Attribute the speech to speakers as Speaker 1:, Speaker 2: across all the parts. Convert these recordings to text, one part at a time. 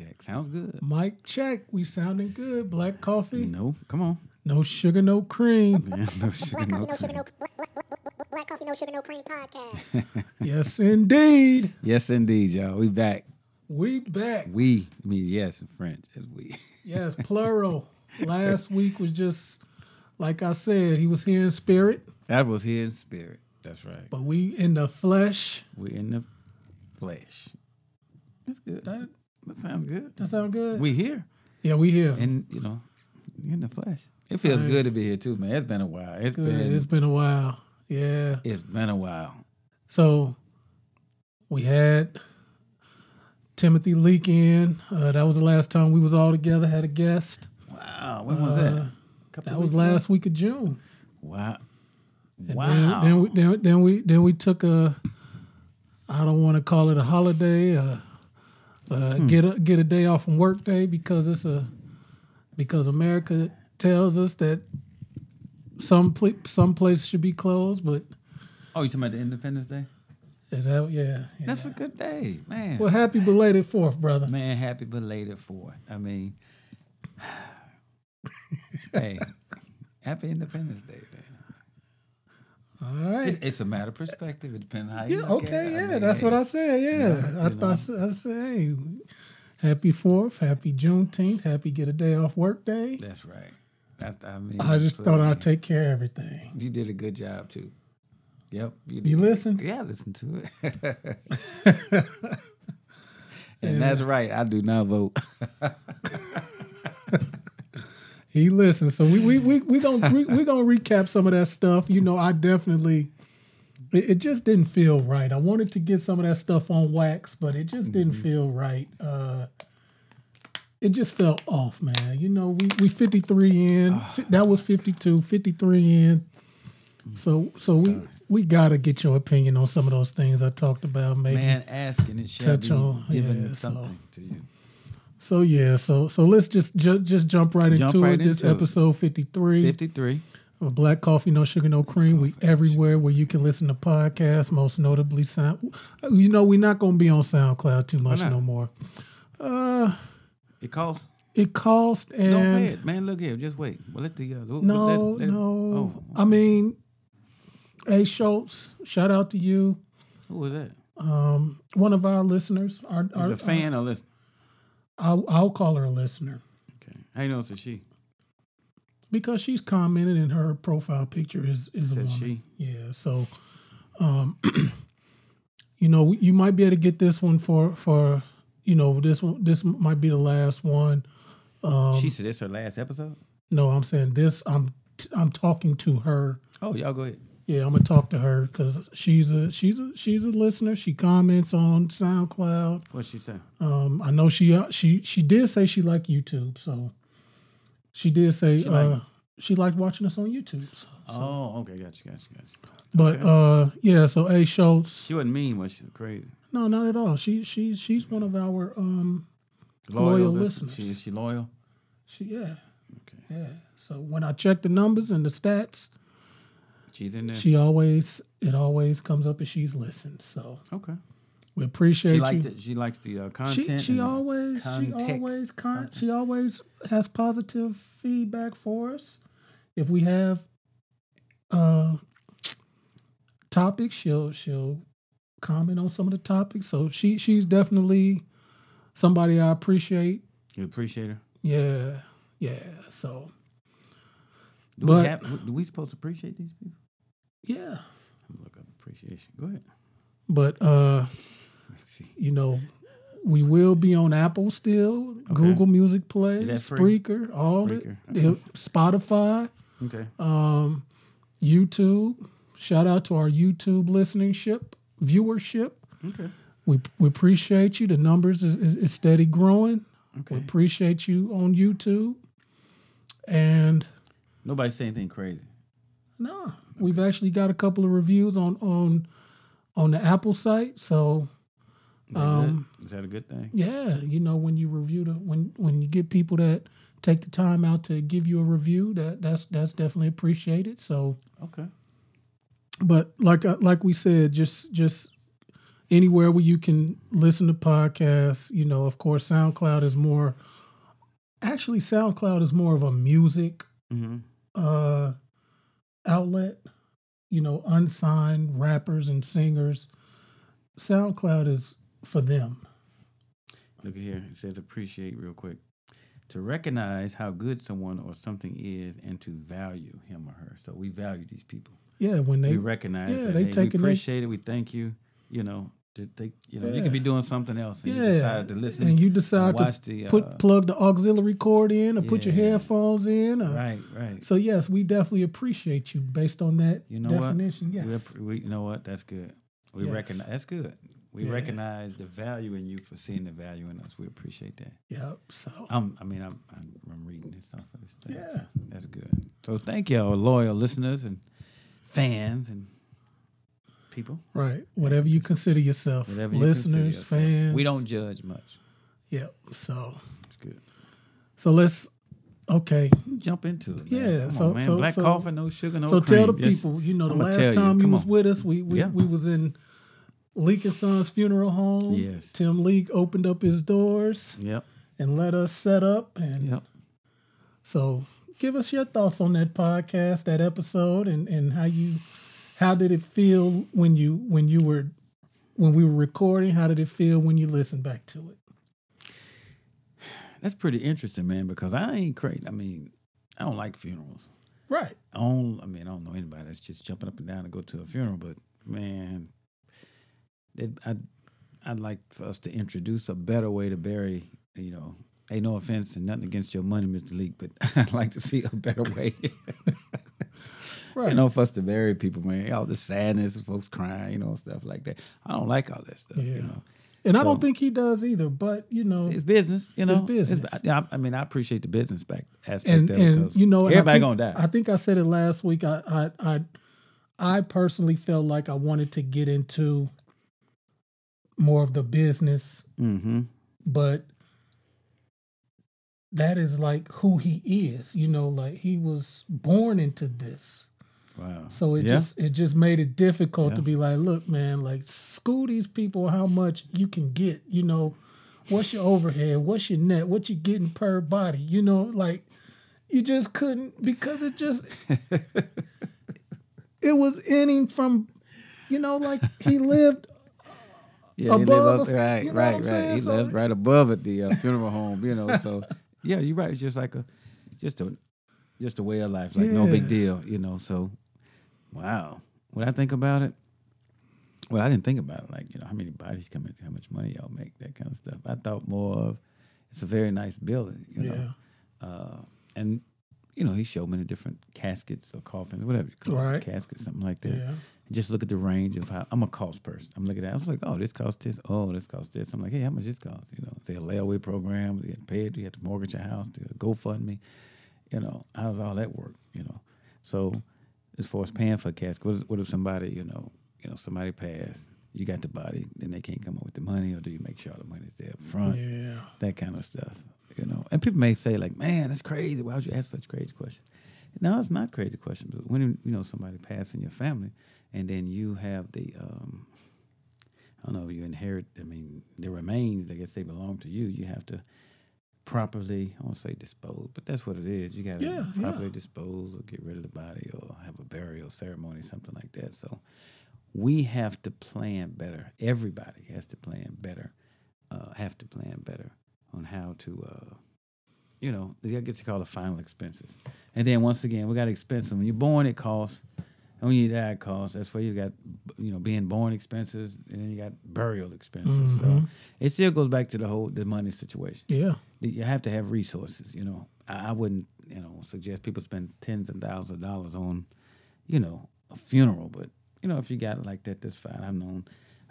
Speaker 1: check.
Speaker 2: Sounds good.
Speaker 1: Mic check. We sounding good. Black coffee.
Speaker 2: No, come on.
Speaker 1: No sugar, no cream.
Speaker 2: Man, no sugar, no
Speaker 3: no sugar,
Speaker 2: cream.
Speaker 3: no black coffee, no sugar, no cream podcast.
Speaker 1: yes, indeed.
Speaker 2: Yes, indeed, y'all. We back.
Speaker 1: We back.
Speaker 2: We, me, yes, in French. As we.
Speaker 1: Yes, plural. Last week was just like I said, he was here in spirit,
Speaker 2: That was here in spirit. That's right.
Speaker 1: but we in the flesh.
Speaker 2: We in the flesh. That's good.
Speaker 1: That,
Speaker 2: That sounds good.
Speaker 1: that sound good?
Speaker 2: We here.
Speaker 1: yeah, we here.
Speaker 2: And, you know, in the flesh. It feels
Speaker 1: Right.
Speaker 2: good to be here too, man. It's been a while. It's
Speaker 1: Good.
Speaker 2: been
Speaker 1: It's been a while. Yeah.
Speaker 2: it's been a while.
Speaker 1: So we had Timothy Leak in. Uh, that was the last time we was all together. Had a guest.
Speaker 2: Wow. When was that?
Speaker 1: That was
Speaker 2: weeks ago?
Speaker 1: last week of June.
Speaker 2: Wow.
Speaker 1: And
Speaker 2: Wow.
Speaker 1: Then, then, we, then, then we then we took a. I don't want to call it a holiday. Uh, uh,
Speaker 2: Hmm.
Speaker 1: Get a get a day off from work day because it's a because America tells us that some pla- some places should be closed, but
Speaker 2: oh, you talking about the Independence Day?
Speaker 1: is that yeah? yeah.
Speaker 2: That's a good day, man.
Speaker 1: well, happy belated Fourth, brother.
Speaker 2: Man, happy belated fourth. I mean, hey, happy Independence Day, man.
Speaker 1: All right.
Speaker 2: It, it's a matter of perspective. It depends how you
Speaker 1: Yeah,
Speaker 2: look
Speaker 1: okay,
Speaker 2: at it. I
Speaker 1: yeah,
Speaker 2: mean,
Speaker 1: that's what I said. Yeah,
Speaker 2: Yeah,
Speaker 1: I thought I said, hey, happy Fourth, happy Juneteenth, happy get a day off work day.
Speaker 2: That's right. That, I mean,
Speaker 1: I just thought I'd take care of everything.
Speaker 2: You did a good job too. Yep. You,
Speaker 1: You listened?
Speaker 2: Yeah, I listened to it. and that's right. I do not vote.
Speaker 1: He listened, so we we we we gonna we, we gonna recap some of that stuff. You know, I definitely. It, it just didn't feel right. I wanted to get some of that stuff on wax, but it just didn't
Speaker 2: Mm-hmm.
Speaker 1: feel right. Uh, it just felt off, man. You know, we we 53 in. Fi- that was 52, 53 in. So so we we gotta get your opinion on some of those things I talked about. Maybe
Speaker 2: Man, asking shall
Speaker 1: Touch
Speaker 2: be
Speaker 1: on-
Speaker 2: given
Speaker 1: yeah, so-
Speaker 2: something to you.
Speaker 1: So yeah, so so let's just ju- just jump right
Speaker 2: Jump
Speaker 1: into
Speaker 2: right
Speaker 1: it. This
Speaker 2: into it.
Speaker 1: episode 53.
Speaker 2: 53.
Speaker 1: Black Coffee, No Sugar, No Cream. We everywhere where you can listen to podcasts, most notably Sound. You know, we're not going to be on SoundCloud too much no more.
Speaker 2: Uh, it costs.
Speaker 1: It cost
Speaker 2: Don't pay
Speaker 1: and
Speaker 2: it, man. Look here. Just wait. Well, let the uh,
Speaker 1: no,
Speaker 2: let- let-
Speaker 1: no.
Speaker 2: Oh,
Speaker 1: I mean, hey Schultz, shout out to you,
Speaker 2: who was that?
Speaker 1: one of our listeners. Our,
Speaker 2: He's
Speaker 1: our,
Speaker 2: a fan or listen?
Speaker 1: I'll, I'll call her a listener
Speaker 2: Okay. How you know it's a she?
Speaker 1: because she's commented and her profile picture is is a
Speaker 2: Says
Speaker 1: woman.
Speaker 2: she.
Speaker 1: Yeah, so um you know, you might be able to get this one for for you know, this one this might be the last one. Um,
Speaker 2: she said it's her last episode.
Speaker 1: No, I'm saying this I'm I'm talking to her.
Speaker 2: Oh, y'all go ahead.
Speaker 1: Yeah, I'm gonna talk to her because she's a she's a she's a listener. She comments on SoundCloud.
Speaker 2: What she say?
Speaker 1: Um, I know she uh, she she did say she liked YouTube, so she did say uh,
Speaker 2: like-
Speaker 1: she liked watching us on YouTube. So.
Speaker 2: Oh, okay, gotcha, gotcha, gotcha.
Speaker 1: But uh, yeah, so A Schultz,
Speaker 2: She wasn't mean, was she? Crazy.
Speaker 1: no, not at all. She she she's one of our um,
Speaker 2: Loyal,
Speaker 1: Loyal listeners.
Speaker 2: She is she loyal?
Speaker 1: she yeah
Speaker 2: Okay.
Speaker 1: yeah. So when I check the numbers and the stats,
Speaker 2: She's in there.
Speaker 1: she always it always comes up as she's listened. So
Speaker 2: okay.
Speaker 1: we appreciate
Speaker 2: She
Speaker 1: you.
Speaker 2: it. She likes the uh, content.
Speaker 1: she
Speaker 2: the
Speaker 1: always she always con- she always has positive feedback for us. If we have uh topics, she'll she'll comment on some of the topics. So she she's definitely somebody I appreciate.
Speaker 2: You appreciate her.
Speaker 1: Yeah, yeah. So
Speaker 2: Do
Speaker 1: But-
Speaker 2: we have, do we supposed to appreciate these people?
Speaker 1: Yeah,
Speaker 2: I'm gonna look up appreciation. Go ahead.
Speaker 1: but uh, you know. We will be on Apple still, Google Music Play? Spreaker, all
Speaker 2: Spreaker,
Speaker 1: it, it- Spotify.
Speaker 2: Okay.
Speaker 1: um, YouTube. Shout out to our YouTube listenership, viewership.
Speaker 2: Okay.
Speaker 1: We we appreciate you. The numbers is, is, is steady growing.
Speaker 2: Okay.
Speaker 1: We appreciate you on YouTube. And
Speaker 2: Nobody say anything crazy.
Speaker 1: no, we've actually got a couple of reviews on on on the Apple site. So
Speaker 2: Is that,
Speaker 1: Um?
Speaker 2: Is that a good thing?
Speaker 1: yeah, you know when you review the when when you get people that take the time out to give you a review, that that's that's definitely appreciated. So,
Speaker 2: Okay.
Speaker 1: but like uh, like we said, just just anywhere where you can listen to podcasts. You know, of course, SoundCloud is more. Actually, SoundCloud is more of a music
Speaker 2: Mm-hmm.
Speaker 1: uh, outlet. You know, unsigned rappers and singers. SoundCloud is for them.
Speaker 2: Look at here. It says appreciate real quick. To recognize how good someone or something is and to value him or her. So we value these people.
Speaker 1: Yeah, when they
Speaker 2: we recognize
Speaker 1: yeah,
Speaker 2: that.
Speaker 1: they
Speaker 2: hey, we
Speaker 1: taking they-
Speaker 2: appreciate it. We thank you. You know, they, you know, you
Speaker 1: Yeah.
Speaker 2: could be doing something else and you
Speaker 1: yeah,
Speaker 2: decided to listen.
Speaker 1: and you decide to
Speaker 2: watch the,
Speaker 1: put
Speaker 2: uh,
Speaker 1: plug the auxiliary cord in or put your headphones in. Or,
Speaker 2: right, right.
Speaker 1: So yes, we definitely appreciate you based on that
Speaker 2: You know
Speaker 1: definition.
Speaker 2: what? We
Speaker 1: Yes,
Speaker 2: appre- We, you know what? That's good. We
Speaker 1: Yes.
Speaker 2: recognize that's good. We
Speaker 1: Yeah.
Speaker 2: recognize the value in you for seeing the value in us. We appreciate that.
Speaker 1: yep. So
Speaker 2: I'm, I mean, I'm, I'm, I'm reading this off of this thing.
Speaker 1: Yeah.
Speaker 2: so that's good. So thank y'all, loyal listeners and fans and people.
Speaker 1: right, whatever you consider yourself,
Speaker 2: Whatever you consider
Speaker 1: listeners,
Speaker 2: yourself.
Speaker 1: fans.
Speaker 2: We don't judge much.
Speaker 1: Yep. So
Speaker 2: It's good.
Speaker 1: so let's okay.
Speaker 2: Jump into it.
Speaker 1: Yeah,
Speaker 2: Man. Come
Speaker 1: so-
Speaker 2: on, man.
Speaker 1: so-
Speaker 2: Black
Speaker 1: so-
Speaker 2: coffee, no sugar, no
Speaker 1: so
Speaker 2: cream.
Speaker 1: tell the
Speaker 2: Just-
Speaker 1: people, you know, the
Speaker 2: I'ma
Speaker 1: last
Speaker 2: tell you.
Speaker 1: time you was
Speaker 2: on.
Speaker 1: with us, we we,
Speaker 2: Yeah.
Speaker 1: we was in Leak and Sons funeral home.
Speaker 2: Yes.
Speaker 1: Tim Leak opened up his doors
Speaker 2: Yep.
Speaker 1: and let us set up and
Speaker 2: Yep.
Speaker 1: So give us your thoughts on that podcast, that episode, and, and how you how did it feel when you when you were when we were recording? How did it feel when you listened back to it?
Speaker 2: That's pretty interesting, man, because I ain't crazy. I mean, I don't like funerals.
Speaker 1: Right.
Speaker 2: I don't. I mean, I don't know anybody that's just jumping up and down to go to a funeral. But man, it, I'd I'd like for us to introduce a better way to bury. You know, ain't no offense and nothing against your money, Mister Leak, but I'd like to see a better way.
Speaker 1: Right.
Speaker 2: You know, for us to bury people, man, all the sadness, folks crying, you know, stuff like that. I don't like all that stuff.
Speaker 1: Yeah.
Speaker 2: You know,
Speaker 1: and I don't think he does either, but you know
Speaker 2: it's business. You know,
Speaker 1: It's business.
Speaker 2: I, I mean, I appreciate the business back aspect
Speaker 1: and
Speaker 2: of it.
Speaker 1: and you know I
Speaker 2: everybody
Speaker 1: think-
Speaker 2: gonna die.
Speaker 1: I think I said it last week. I I I I personally felt like I wanted to get into more of the business,
Speaker 2: mm-hmm.
Speaker 1: but that is like who he is. You know, like he was born into this.
Speaker 2: Wow.
Speaker 1: So it
Speaker 2: Yeah.
Speaker 1: just it just made it difficult to be like, look, man, like school these people how much you can get, you know, what's your overhead, what's your net, what you getting per body, you know, like you just couldn't because it just it was in him from, you know, like he lived
Speaker 2: Yeah, he
Speaker 1: above,
Speaker 2: live up right,
Speaker 1: you know
Speaker 2: right, right.
Speaker 1: saying?
Speaker 2: He
Speaker 1: So-
Speaker 2: lives right above at the uh, funeral home, you know. So yeah, you're right. It's just like a, just a, just a way of life. Like no big deal, you know. So, wow. When I think about it, well, I didn't think about it. Like you know, how many bodies come in, how much money y'all make, that kind of stuff. I thought more of, it's a very nice building, you know.
Speaker 1: Yeah.
Speaker 2: Uh, and you know, he showed me the different caskets or coffins, whatever you call
Speaker 1: Right.
Speaker 2: it, caskets, something like that.
Speaker 1: Yeah.
Speaker 2: Just look at the range of how I'm a cost person. I'm looking at. I was like, oh, this costs this. Oh, this costs this. I'm like, hey, how much this cost? You know, they a layaway program. You get paid. You have to mortgage your house. You GoFundMe. You know, how does all that work? You know, so as far as paying for a casket, what, is, what if somebody, you know, you know, somebody passed, you got the body, then they can't come up with the money, or do you make sure the money's there up front?
Speaker 1: Yeah.
Speaker 2: that kind of stuff, you know. And people may say like, "Man, that's crazy. Why would you ask such crazy questions?" No, it's not crazy questions. But when you know somebody passed in your family, and then you have the, um, I don't know, you inherit. I mean, the remains. I guess they belong to you. You have to properly. I won't say dispose, but that's what it is. You got to
Speaker 1: Yeah, yeah.
Speaker 2: properly dispose or get rid of the body or have a burial ceremony, something like that. So we have to plan better. Everybody has to plan better. Uh, have to plan better on how to, uh, you know, I guess they call the final expenses. And then once again, we got expenses. When you're born, it costs. And when you it costs. That's where you got, you know, being born expenses, and then you got burial expenses. So it still goes back to the whole the money situation
Speaker 1: Yeah.
Speaker 2: you have to have resources. You know, I, I wouldn't, you know, suggest people spend tens of thousands of dollars on, you know, a funeral. But you know, if you got it like that, that's fine. I've known,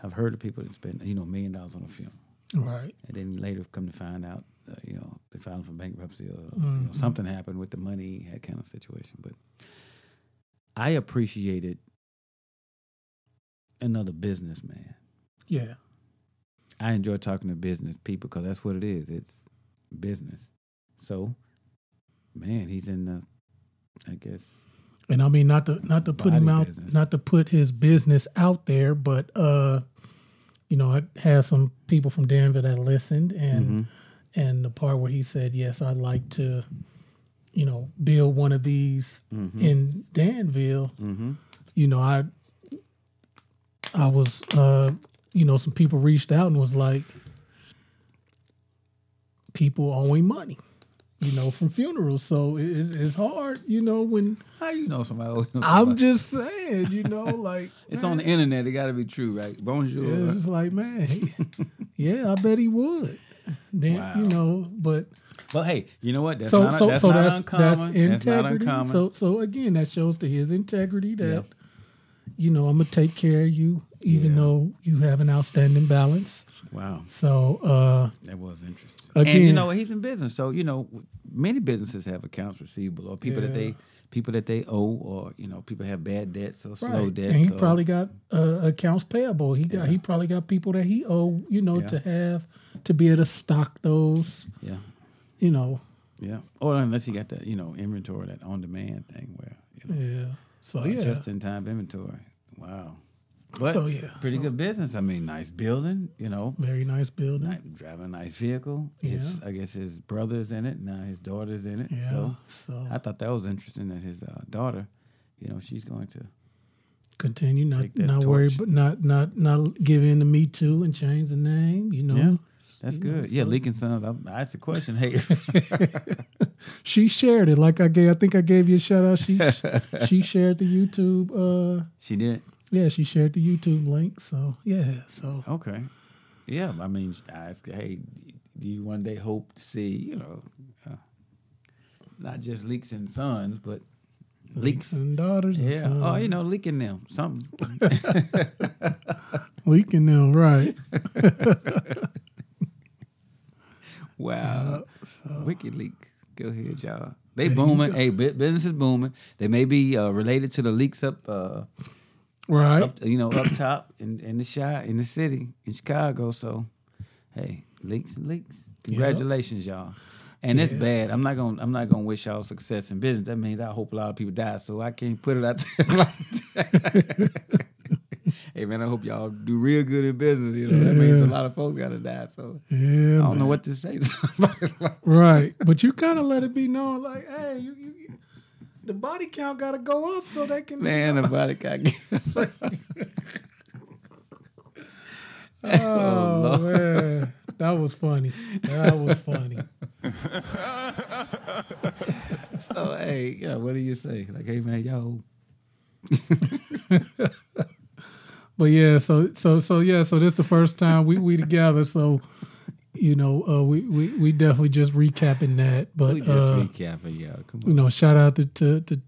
Speaker 2: I've heard of people that spend, you know, a million dollars on a funeral,
Speaker 1: Right.
Speaker 2: and then later come to find out, uh, you know, they filed for bankruptcy or
Speaker 1: Mm-hmm.
Speaker 2: know, something happened with the money, that kind of situation. But I appreciated another businessman.
Speaker 1: Yeah.
Speaker 2: I enjoy talking to business people because that's what it is. It's business. So man, he's in the. I guess
Speaker 1: And I mean not to not to put him out,
Speaker 2: business.
Speaker 1: not to put his business out there, but uh, you know, I had some people from Denver that listened, and
Speaker 2: Mm-hmm.
Speaker 1: and the part where he said, "Yes, I'd like to, you know, build one of these
Speaker 2: Mm-hmm.
Speaker 1: in Danville." You know, I I was, uh, you know, some people reached out and was like, people owing money. You know, from funerals, so it's, it's hard. You know, when
Speaker 2: how you know somebody. owes you
Speaker 1: I'm just saying, you know, like
Speaker 2: It's
Speaker 1: man,
Speaker 2: on the internet. It got to be true, right? Bonjour.
Speaker 1: It's just like, man, yeah, I bet he would. Then
Speaker 2: Wow.
Speaker 1: you know, but
Speaker 2: But hey, you know what? That's
Speaker 1: so
Speaker 2: not,
Speaker 1: so
Speaker 2: that's
Speaker 1: so
Speaker 2: not
Speaker 1: that's
Speaker 2: uncommon.
Speaker 1: that's
Speaker 2: That's not
Speaker 1: integrity.
Speaker 2: uncommon.
Speaker 1: so so again, that shows to his integrity that
Speaker 2: Yeah.
Speaker 1: you know I'm gonna take care of you, even
Speaker 2: Yeah.
Speaker 1: though you have an outstanding balance.
Speaker 2: wow,
Speaker 1: So uh,
Speaker 2: that was interesting. and you know he's in business, so you know many businesses have accounts receivable or people that they people that they owe, or you know people have bad debts or slow
Speaker 1: right,
Speaker 2: debts.
Speaker 1: and he probably got uh, accounts payable. He got he probably got people that he owe, you know,
Speaker 2: Yeah.
Speaker 1: to have to be able to stock those,
Speaker 2: yeah,
Speaker 1: you know.
Speaker 2: yeah. Or unless he got that you know inventory, that on demand thing where you know
Speaker 1: Yeah. So yeah.
Speaker 2: just in time inventory. Wow. But
Speaker 1: So, yeah,
Speaker 2: pretty
Speaker 1: so-
Speaker 2: good business. I mean, nice building. You know,
Speaker 1: Very nice building.
Speaker 2: Ni- driving a nice vehicle. His, I guess his brother's in it now. His daughter's in it.
Speaker 1: Yeah.
Speaker 2: So
Speaker 1: So,
Speaker 2: I thought that was interesting that his uh, daughter, you know, she's going to.
Speaker 1: Continue not not worry, but not not not give in to Me Too and change the name. You know.
Speaker 2: Yeah, that's
Speaker 1: you know,
Speaker 2: good. yeah,
Speaker 1: so-
Speaker 2: Leak and Sons. I, I asked a question. Hey,
Speaker 1: She shared it like I gave. I think I gave you a shout out. She she shared the YouTube. Uh,
Speaker 2: she did.
Speaker 1: yeah, she shared the YouTube link. So yeah. So
Speaker 2: Okay. Yeah, I mean, I asked, hey, do you one day hope to see, you know, uh, not just leaks and sons, but leaks.
Speaker 1: and daughters.
Speaker 2: Yeah.
Speaker 1: sons.
Speaker 2: Oh, you know, leaking them something.
Speaker 1: leaking them right.
Speaker 2: Wow. Wicked leak. Go ahead, y'all. They booming. Hey, business is booming. They may be uh, related to the leaks up, uh,
Speaker 1: Right.
Speaker 2: up, you know, up top in, in the shot in the city in Chicago. So, hey, leaks and leaks. Congratulations, y'all. And it's bad. I'm not gonna. I'm not gonna wish y'all success in business. That means I hope a lot of people die. So I can't put it out there. hey man, I hope y'all do real good in business. You know that means a lot of folks gotta die. So
Speaker 1: Yeah.
Speaker 2: I don't
Speaker 1: man.
Speaker 2: know what to say to somebody like
Speaker 1: Right. But you kind of let it be known, like, hey, you, you, you- the body count got to go up so they can.
Speaker 2: Man, nobody got
Speaker 1: Oh, oh man, that was funny. That was funny.
Speaker 2: So hey, you know, what do you say? Like, hey man, y'all
Speaker 1: But yeah, so so so yeah, so this is the first time we we together. So you know, uh, we we we definitely just recapping that. But
Speaker 2: we just
Speaker 1: uh,
Speaker 2: recapping, y'all. Come
Speaker 1: you
Speaker 2: on.
Speaker 1: know, shout out to to to,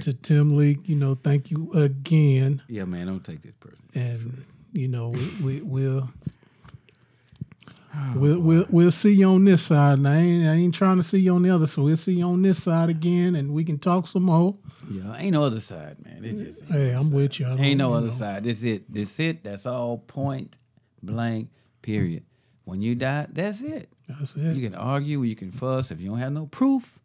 Speaker 1: to Tim Leak. You know, thank you again.
Speaker 2: Yeah, man, don't take this person.
Speaker 1: and you know we, we we'll we'll, we'll we'll see you on this side. And I ain't I ain't trying to see you on the other, so we'll see you on this side again, and we can talk some more.
Speaker 2: Yeah, ain't no other side, man. It just
Speaker 1: Hey, I'm with you.
Speaker 2: Ain't no other
Speaker 1: know.
Speaker 2: side. This it. This it. That's all. Point blank. Period. When you die, that's it.
Speaker 1: That's it.
Speaker 2: You can argue, you can fuss. If you don't have no proof,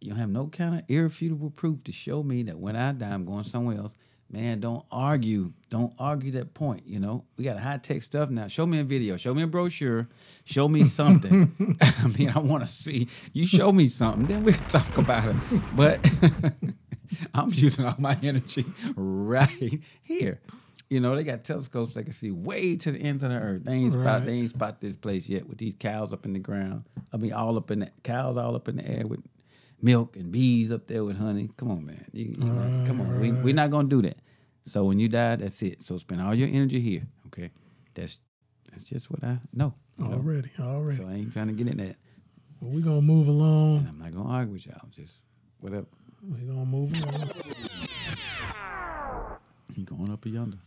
Speaker 2: you don't have no kind of irrefutable proof to show me that when I die, I'm going somewhere else. Man, don't argue. Don't argue that point. You know, we got high tech stuff now. Show me a video. Show me a brochure. Show me something. I mean, I want to see. You show me something, then we'll talk about it. But I'm using all my energy right here. You know, they got telescopes that can see way to the ends of the earth. They ain't spot. They ain't spot this place yet with these cows up in the ground. I mean, all up in the cows all up in the air with milk and bees up there with honey. Come on, man. You, you know, come on. We, we're not gonna do that. So when you die, that's it. So spend all your energy here. Okay, that's that's just what I know. you know?
Speaker 1: Already, already.
Speaker 2: So I ain't trying to get in that.
Speaker 1: Well, we're gonna move along.
Speaker 2: And I'm not gonna argue with y'all. Just whatever.
Speaker 1: We're gonna move along.
Speaker 2: You going up yonder?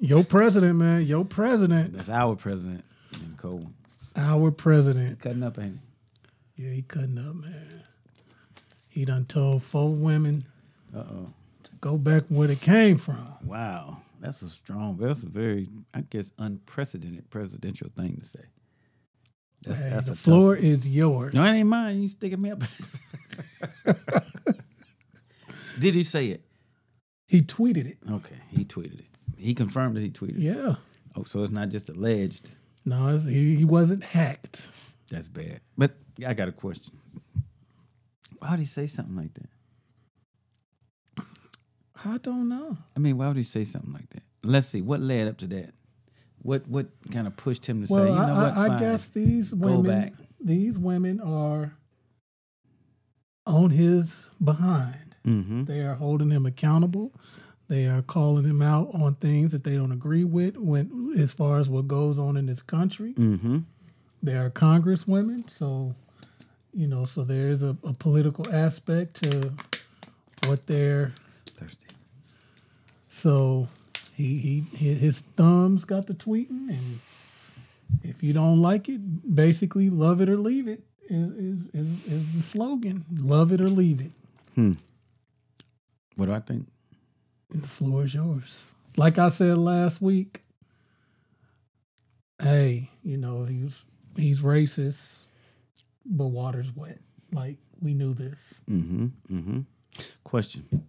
Speaker 1: Your president, man. Your president.
Speaker 2: That's our president, and Cole.
Speaker 1: Our president.
Speaker 2: Cutting up, ain't he?
Speaker 1: Yeah, he cutting up, man. He done told four women
Speaker 2: Uh oh.
Speaker 1: to go back where they came from.
Speaker 2: Wow, that's a strong. That's a very, I guess, unprecedented presidential thing to say. That's,
Speaker 1: Hey,
Speaker 2: that's
Speaker 1: the
Speaker 2: a tough
Speaker 1: floor
Speaker 2: one.
Speaker 1: is yours.
Speaker 2: No, it ain't mine. You sticking me up. Did he say it?
Speaker 1: he tweeted it.
Speaker 2: Okay, he tweeted it. He confirmed that he tweeted it.
Speaker 1: Yeah.
Speaker 2: Oh, so it's not just alleged.
Speaker 1: No, it's, he, he wasn't hacked.
Speaker 2: That's bad. But I got a question. Why would he say something like that?
Speaker 1: I don't know.
Speaker 2: I mean, why would he say something like that? Let's see. What led up to that? What what kind of pushed him to
Speaker 1: Well,
Speaker 2: say, you know
Speaker 1: I,
Speaker 2: what?
Speaker 1: I, I guess these women, these women are on his behind.
Speaker 2: Mm-hmm.
Speaker 1: They are holding him accountable. They are calling him out on things that they don't agree with when as far as what goes on in this country.
Speaker 2: Mm-hmm.
Speaker 1: They are congresswomen, so you know, so there's a, a political aspect to what they're
Speaker 2: Thirsty.
Speaker 1: so he, he he- his thumbs got the tweeting, and if you don't like it, basically love it or leave it is is is, is the slogan. Love it or leave it. Hmm.
Speaker 2: What do I think?
Speaker 1: The floor is yours. Like I said last week, hey, you know he's he's racist, but water's wet. Like we knew this.
Speaker 2: Mm-hmm. Mm-hmm. Question.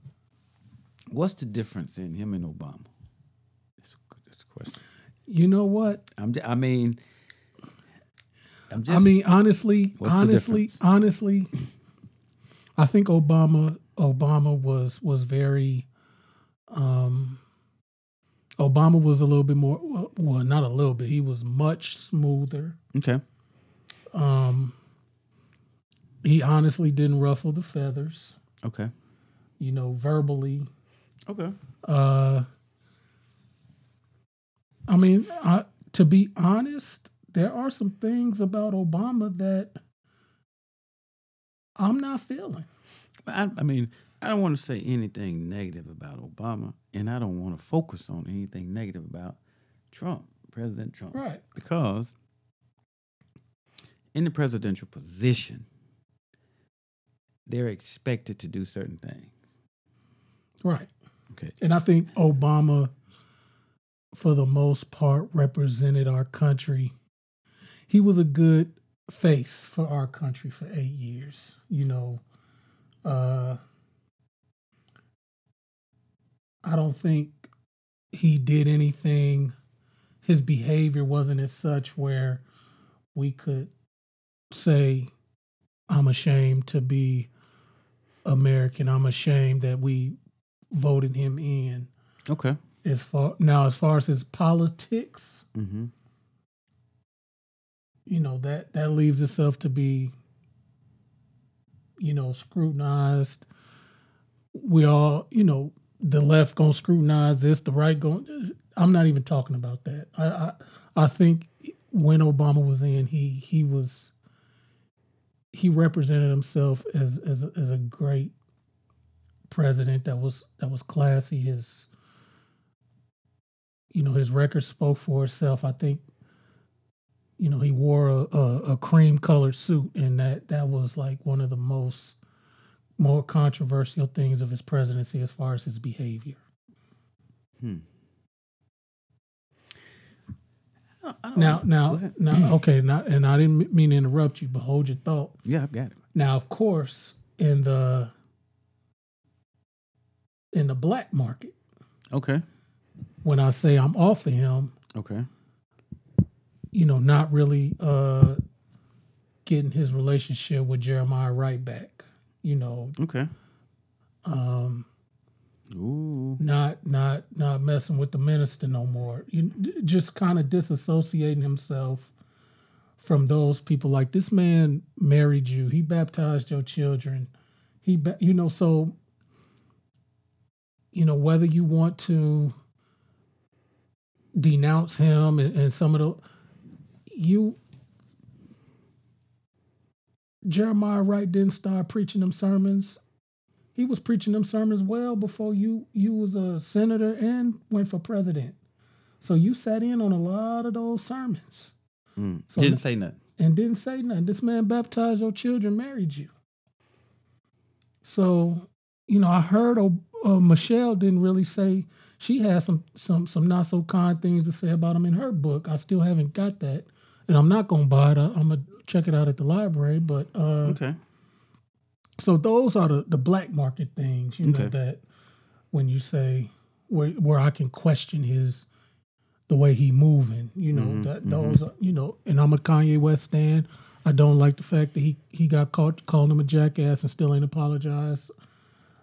Speaker 2: What's the difference in him and Obama? That's a, that's a question.
Speaker 1: You know what?
Speaker 2: I'm. j- I mean. I'm just.
Speaker 1: I mean, honestly, honestly, honestly, I think Obama Obama was was very um Obama was a little bit more well, well, not a little bit. He was much smoother.
Speaker 2: okay.
Speaker 1: Um he honestly didn't ruffle the feathers,
Speaker 2: Okay.
Speaker 1: you know, verbally.
Speaker 2: Okay.
Speaker 1: Uh I mean, I, to be honest, there are some things about Obama that I'm not feeling.
Speaker 2: I, I mean, I don't want to say anything negative about Obama, and I don't want to focus on anything negative about Trump, President Trump,
Speaker 1: Right.
Speaker 2: because in the presidential position, they're expected to do certain things.
Speaker 1: Right.
Speaker 2: Okay.
Speaker 1: And I think Obama, for the most part, represented our country. He was a good face for our country for eight years. You know, uh, I don't think he did anything. His behavior wasn't as such where we could say, I'm ashamed to be American. I'm ashamed that we voted him in.
Speaker 2: Okay.
Speaker 1: As far now, as far as his politics,
Speaker 2: Mm-hmm.
Speaker 1: you know that that leaves itself to be, you know, scrutinized. We all, you know, the left gonna scrutinize this, the right going. I'm not even talking about that. I, I I think when Obama was in, he he was he represented himself as as a, as a great president that was that was classy. His you know his record spoke for itself. I think you know he wore a, a, a cream colored suit, and that that was like one of the most more controversial things of his presidency as far as his behavior. Hmm. Now, now, now, okay, now, and I didn't mean to interrupt you, but hold your thought.
Speaker 2: Yeah, I've got it.
Speaker 1: Now, of course, in the in the black market,
Speaker 2: Okay.
Speaker 1: when I say I'm off of him,
Speaker 2: Okay.
Speaker 1: you know, not really uh getting his relationship with Jeremiah Wright back. You know,
Speaker 2: Okay.
Speaker 1: um,
Speaker 2: Ooh.
Speaker 1: not not not messing with the minister no more. You just kind of disassociating himself from those people. Like this man married you. He baptized your children. He, you know, so you know whether you want to denounce him and, and some of the you Jeremiah Wright didn't start preaching them sermons he was preaching them sermons well before you you was a senator and went for president. So you sat in on a lot of those sermons
Speaker 2: Mm.
Speaker 1: So
Speaker 2: Didn't
Speaker 1: n-
Speaker 2: say nothing.
Speaker 1: and didn't say nothing. This man baptized your children, married you. So you know, I heard uh, uh, Michelle didn't really say she had some some some not so kind things to say about him in her book. I still haven't got that and I'm not gonna buy it. I, I'm gonna check it out at the library. But uh,
Speaker 2: Okay.
Speaker 1: So those are the the black market things, you know,
Speaker 2: Okay.
Speaker 1: that when you say where where I can question his the way he moving, you know,
Speaker 2: Mm-hmm,
Speaker 1: that those are, you know, and I'm a Kanye West stan. I don't like the fact that he he got caught calling him a jackass and still ain't apologized.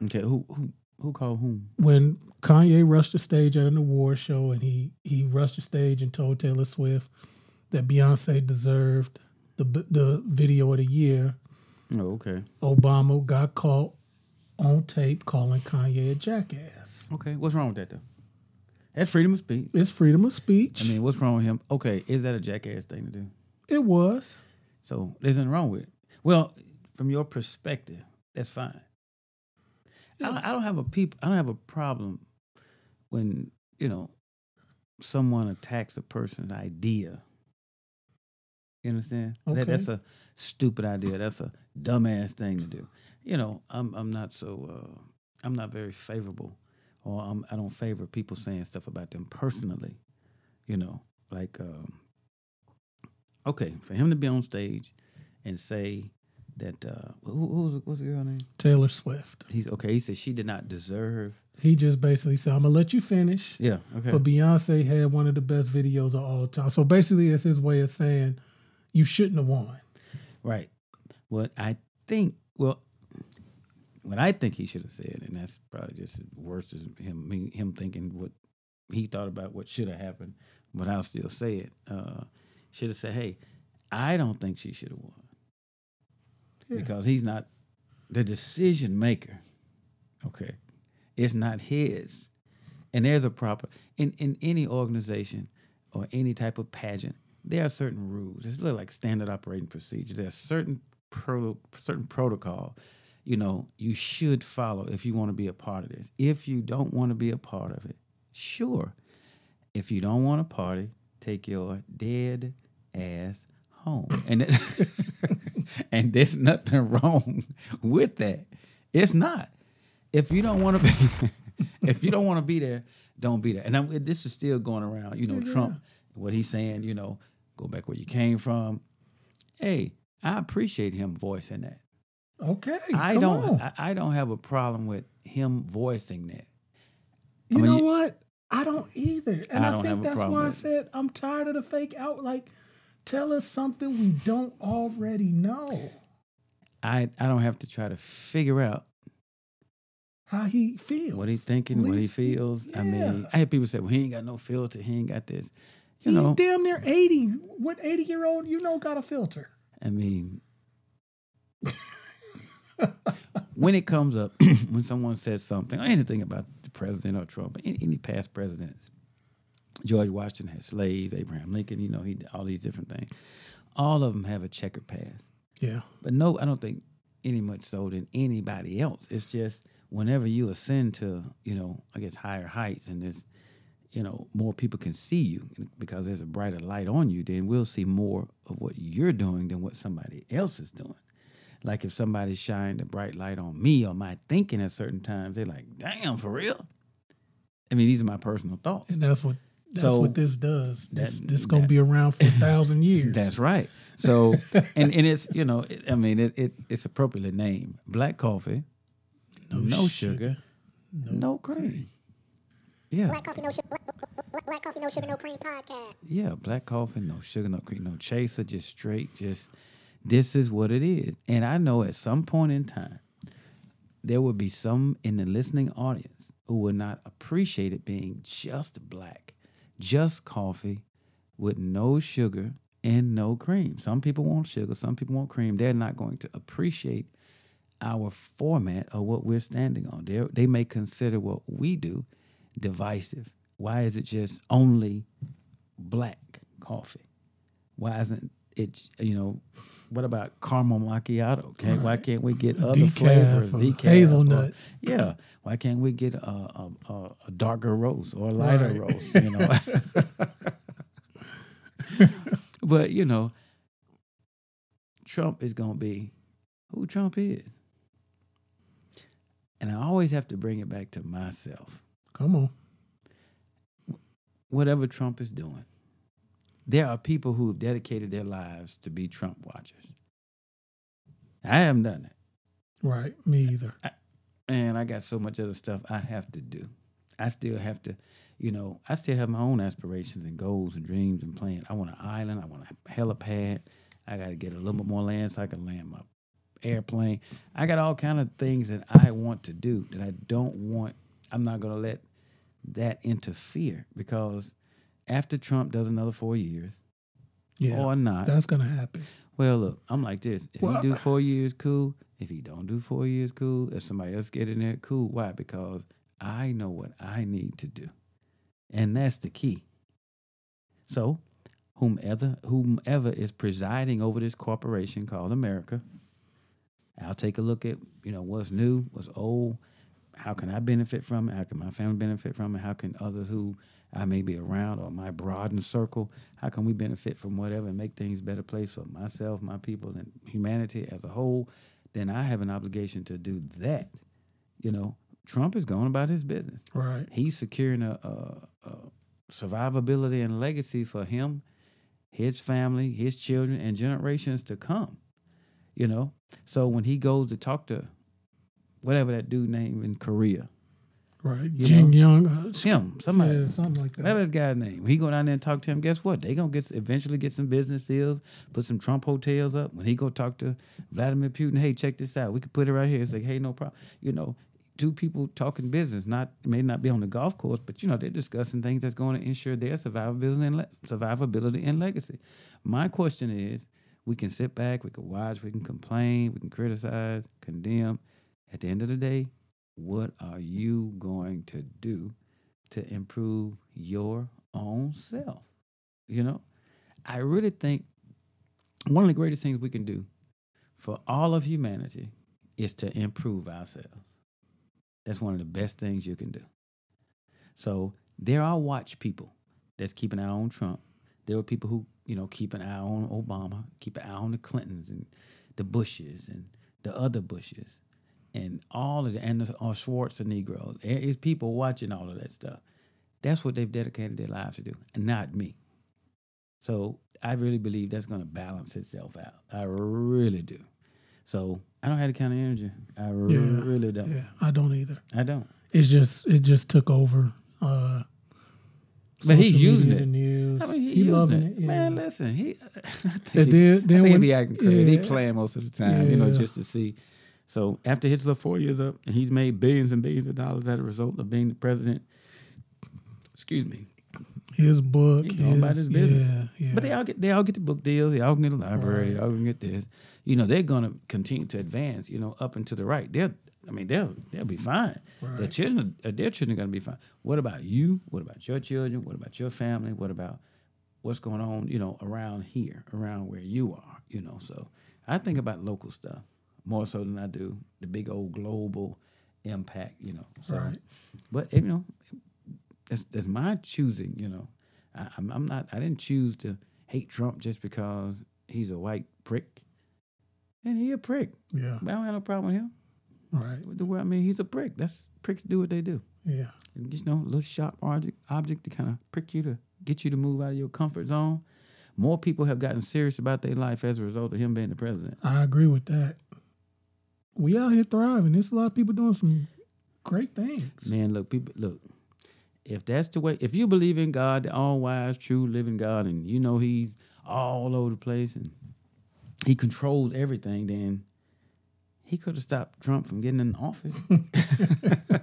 Speaker 2: Okay. Who who who called whom?
Speaker 1: When Kanye rushed the stage at an award show and he he rushed the stage and told Taylor Swift that Beyonce deserved the the video of the year,
Speaker 2: Oh, okay.
Speaker 1: Obama got caught on tape calling Kanye a jackass.
Speaker 2: Okay. What's wrong with that though? That's freedom of speech.
Speaker 1: It's freedom of speech.
Speaker 2: I mean, what's wrong with him? Okay, is that a jackass thing to do?
Speaker 1: it was.
Speaker 2: So there's nothing wrong with it. Well, from your perspective, that's fine. I, don't, I don't have a peop, I don't have a problem when you know someone attacks a person's idea. You understand? That- that's a stupid idea. That's a dumbass thing to do. You know, I'm I'm not so uh, I'm not very favorable, or I'm, I don't favor people saying stuff about them personally. You know, like um, okay, for him to be on stage and say that uh, who, who's what's the girl name?
Speaker 1: Taylor Swift.
Speaker 2: He's okay. He said she did not deserve.
Speaker 1: He just basically said, "I'm gonna let you finish."
Speaker 2: Yeah. Okay.
Speaker 1: But Beyonce had one of the best videos of all time. So basically, it's his way of saying you shouldn't have won.
Speaker 2: Right. What I think, well, what I think he should have said, and that's probably just as worse as him him thinking what he thought about what should have happened, but I'll still say it. Uh, should have said, "Hey, I don't think she should have won because he's not the decision maker." Okay, it's not his, and there's a proper in in any organization or any type of pageant. There are certain rules. It's a little like standard operating procedures. There's certain pro, certain protocol, you know, you should follow if you want to be a part of this. If you don't want to be a part of it, sure. If you don't want to party, take your dead ass home. And it, and there's nothing wrong with that. It's not. If you don't want to be, if you don't want to be there, don't be there. And I'm, this is still going around. You know, Trump, what he's saying. You know, go back where you came from. Hey, I appreciate him voicing that.
Speaker 1: Okay,
Speaker 2: I don't.
Speaker 1: on.
Speaker 2: I, I don't have a problem with him voicing that.
Speaker 1: you
Speaker 2: mean,
Speaker 1: know what? I don't either, and
Speaker 2: I
Speaker 1: I, think that's why I said I'm tired of the fake out. Like, tell us something we don't already know.
Speaker 2: I I don't have to try to figure out
Speaker 1: How he feels,
Speaker 2: what he's thinking, what he feels. I mean. I hear people say, "Well, he ain't got no filter. He ain't got this." You know,
Speaker 1: damn near eighty. What eighty year old you know got a filter?
Speaker 2: I mean, when it comes up, when someone says something or anything about the president or Trump, any, any past presidents, George Washington had slaves, Abraham Lincoln, you know, he all these different things. All of them have a checkered past.
Speaker 1: Yeah,
Speaker 2: But no, I don't think any much so than anybody else. It's just whenever you ascend to, you know, I guess higher heights and there's, you know, more people can see you because there's a brighter light on you, then we'll see more of what you're doing than what somebody else is doing. Like if somebody shined a bright light on me or my thinking at certain times, they're like, damn, for real? I mean, these are my personal thoughts.
Speaker 1: and that's what that's
Speaker 2: So,
Speaker 1: what this does. This
Speaker 2: that-
Speaker 1: this gonna
Speaker 2: that-
Speaker 1: be around for a thousand years.
Speaker 2: That's right. So, and, and it's, you know, it, I mean, it, it it's appropriately named black coffee, no, sugar, no, cream. Yeah,
Speaker 3: Black coffee, no sugar. Black, black, black coffee, no sugar, no cream podcast.
Speaker 2: yeah, black coffee, no sugar, no cream, no chaser, just straight, just this is what it is. And I know at some point in time, there will be some in the listening audience who will not appreciate it being just black, just coffee with no sugar and no cream. Some people want sugar, some people want cream. They're not going to appreciate our format or what we're standing on. They they may consider what we do divisive. Why is it just only black coffee? Why isn't it you know what about caramel macchiato? Okay, why can't we get other
Speaker 1: Decaf
Speaker 2: flavors? Decaf,
Speaker 1: hazelnut.
Speaker 2: or- yeah, why can't we get a, a, a, darker roast or a lighter
Speaker 1: Right.
Speaker 2: roast? You know, but you know, Trump is gonna be who Trump is, and I always have to bring it back to myself.
Speaker 1: Come on.
Speaker 2: Whatever Trump is doing, there are people who have dedicated their lives to be Trump watchers. I haven't done it.
Speaker 1: Right. Me either.
Speaker 2: And I got so much other stuff I have to do. I still have to, you know, I still have my own aspirations and goals and dreams and plans. I want an island. I want a helipad. I got to get a little bit more land so I can land my airplane. I got all kind of things that I want to do that I don't want. I'm not going to let that interfere because after Trump does another four years
Speaker 1: Yeah.
Speaker 2: or not,
Speaker 1: That's gonna happen.
Speaker 2: well, look, I'm like this. If
Speaker 1: Well,
Speaker 2: he do four years, cool. If he don't do four years, cool. If somebody else get in there, cool. Why? Because I know what I need to do, and that's the key. So, whomever whomever is presiding over this corporation called America, I'll take a look at you know what's new, what's old. How can I benefit from it? How can my family benefit from it? How can others who I may be around or my broadened circle, how can we benefit from whatever and make things a better place for myself, my people, and humanity as a whole? Then I have an obligation to do that. You know, Trump is going about his business.
Speaker 1: Right.
Speaker 2: He's securing a, a, a survivability and legacy for him, his family, his children, and generations to come. You know, so when he goes to talk to whatever that dude name in Korea,
Speaker 1: Right.
Speaker 2: You
Speaker 1: Jin
Speaker 2: know?
Speaker 1: Young. Uh,
Speaker 2: him, somebody,
Speaker 1: yeah, something like that.
Speaker 2: Whatever that guy's name. He go down there and talk to him. Guess what? They gonna get eventually get some business deals. Put some Trump hotels up. When he go talk to Vladimir Putin, hey, check this out. We could put it right here. It's like, hey, no problem. You know, two people talking business. Not may not be on the golf course, but you know they're discussing things that's going to ensure their survivability and le- survivability and legacy. My question is, we can sit back, we can watch, we can complain, we can criticize, condemn. At the end of the day, what are you going to do to improve your own self? You know, I really think one of the greatest things we can do for all of humanity is to improve ourselves. That's one of the best things you can do. So there are watch people that's keeping our own Trump. There are people who, you know, keep an eye on Obama, keep an eye on the Clintons and the Bushes and the other Bushes and all of the and the or Schwarzenegger. There is people watching all of that stuff. That's what they've dedicated their lives to do, and not me. So I really believe that's going to balance itself out. I really do. So I don't have the kind of energy. I
Speaker 1: Yeah.
Speaker 2: really don't.
Speaker 1: Yeah, I don't either.
Speaker 2: I don't.
Speaker 1: It's just it just took over. Uh,
Speaker 2: But he's using it.
Speaker 1: News.
Speaker 2: I mean, he,
Speaker 1: he
Speaker 2: using it.
Speaker 1: it. yeah.
Speaker 2: Man, listen, he. I think he,
Speaker 1: then-
Speaker 2: I think he be acting crazy.
Speaker 1: yeah.
Speaker 2: He playing most of the time, you know, just to see. So after his little four years up, and he's made billions and billions of dollars as a result of being the president. Excuse me.
Speaker 1: his book.
Speaker 2: He going about his business.
Speaker 1: Yeah, yeah.
Speaker 2: But they all get they all get the book deals. They all can get a library. They all can get this. You know, they're gonna continue to advance. You know, up and to the right. They'll. I mean, they'll they'll be fine. Uh,
Speaker 1: their
Speaker 2: children, are- their children are gonna be fine. What about you? What about your children? What about your family? What about what's going on? You know, around here, around where you are. You know, so I think about local stuff more so than I do the big old global impact. You know, so
Speaker 1: Right.
Speaker 2: but you know, that's that's my choosing. You know, I, I'm I'm not. I didn't choose to hate Trump just because he's a white prick, and he a prick.
Speaker 1: yeah,
Speaker 2: But I don't have no problem with him.
Speaker 1: right.
Speaker 2: The way I mean, he's a prick. That's pricks do what they do.
Speaker 1: Yeah,
Speaker 2: And just you know, a little sharp object object to kind of prick you to get you to move out of your comfort zone. More people have gotten serious about their life as a result of him being the president.
Speaker 1: I agree with that. We out here thriving. There's a lot of people doing some great things.
Speaker 2: Man, look, people, look. If that's the way, if you believe in God, the all wise, true, living God, and you know He's all over the place and He controls everything, then He could have stopped Trump from getting in office.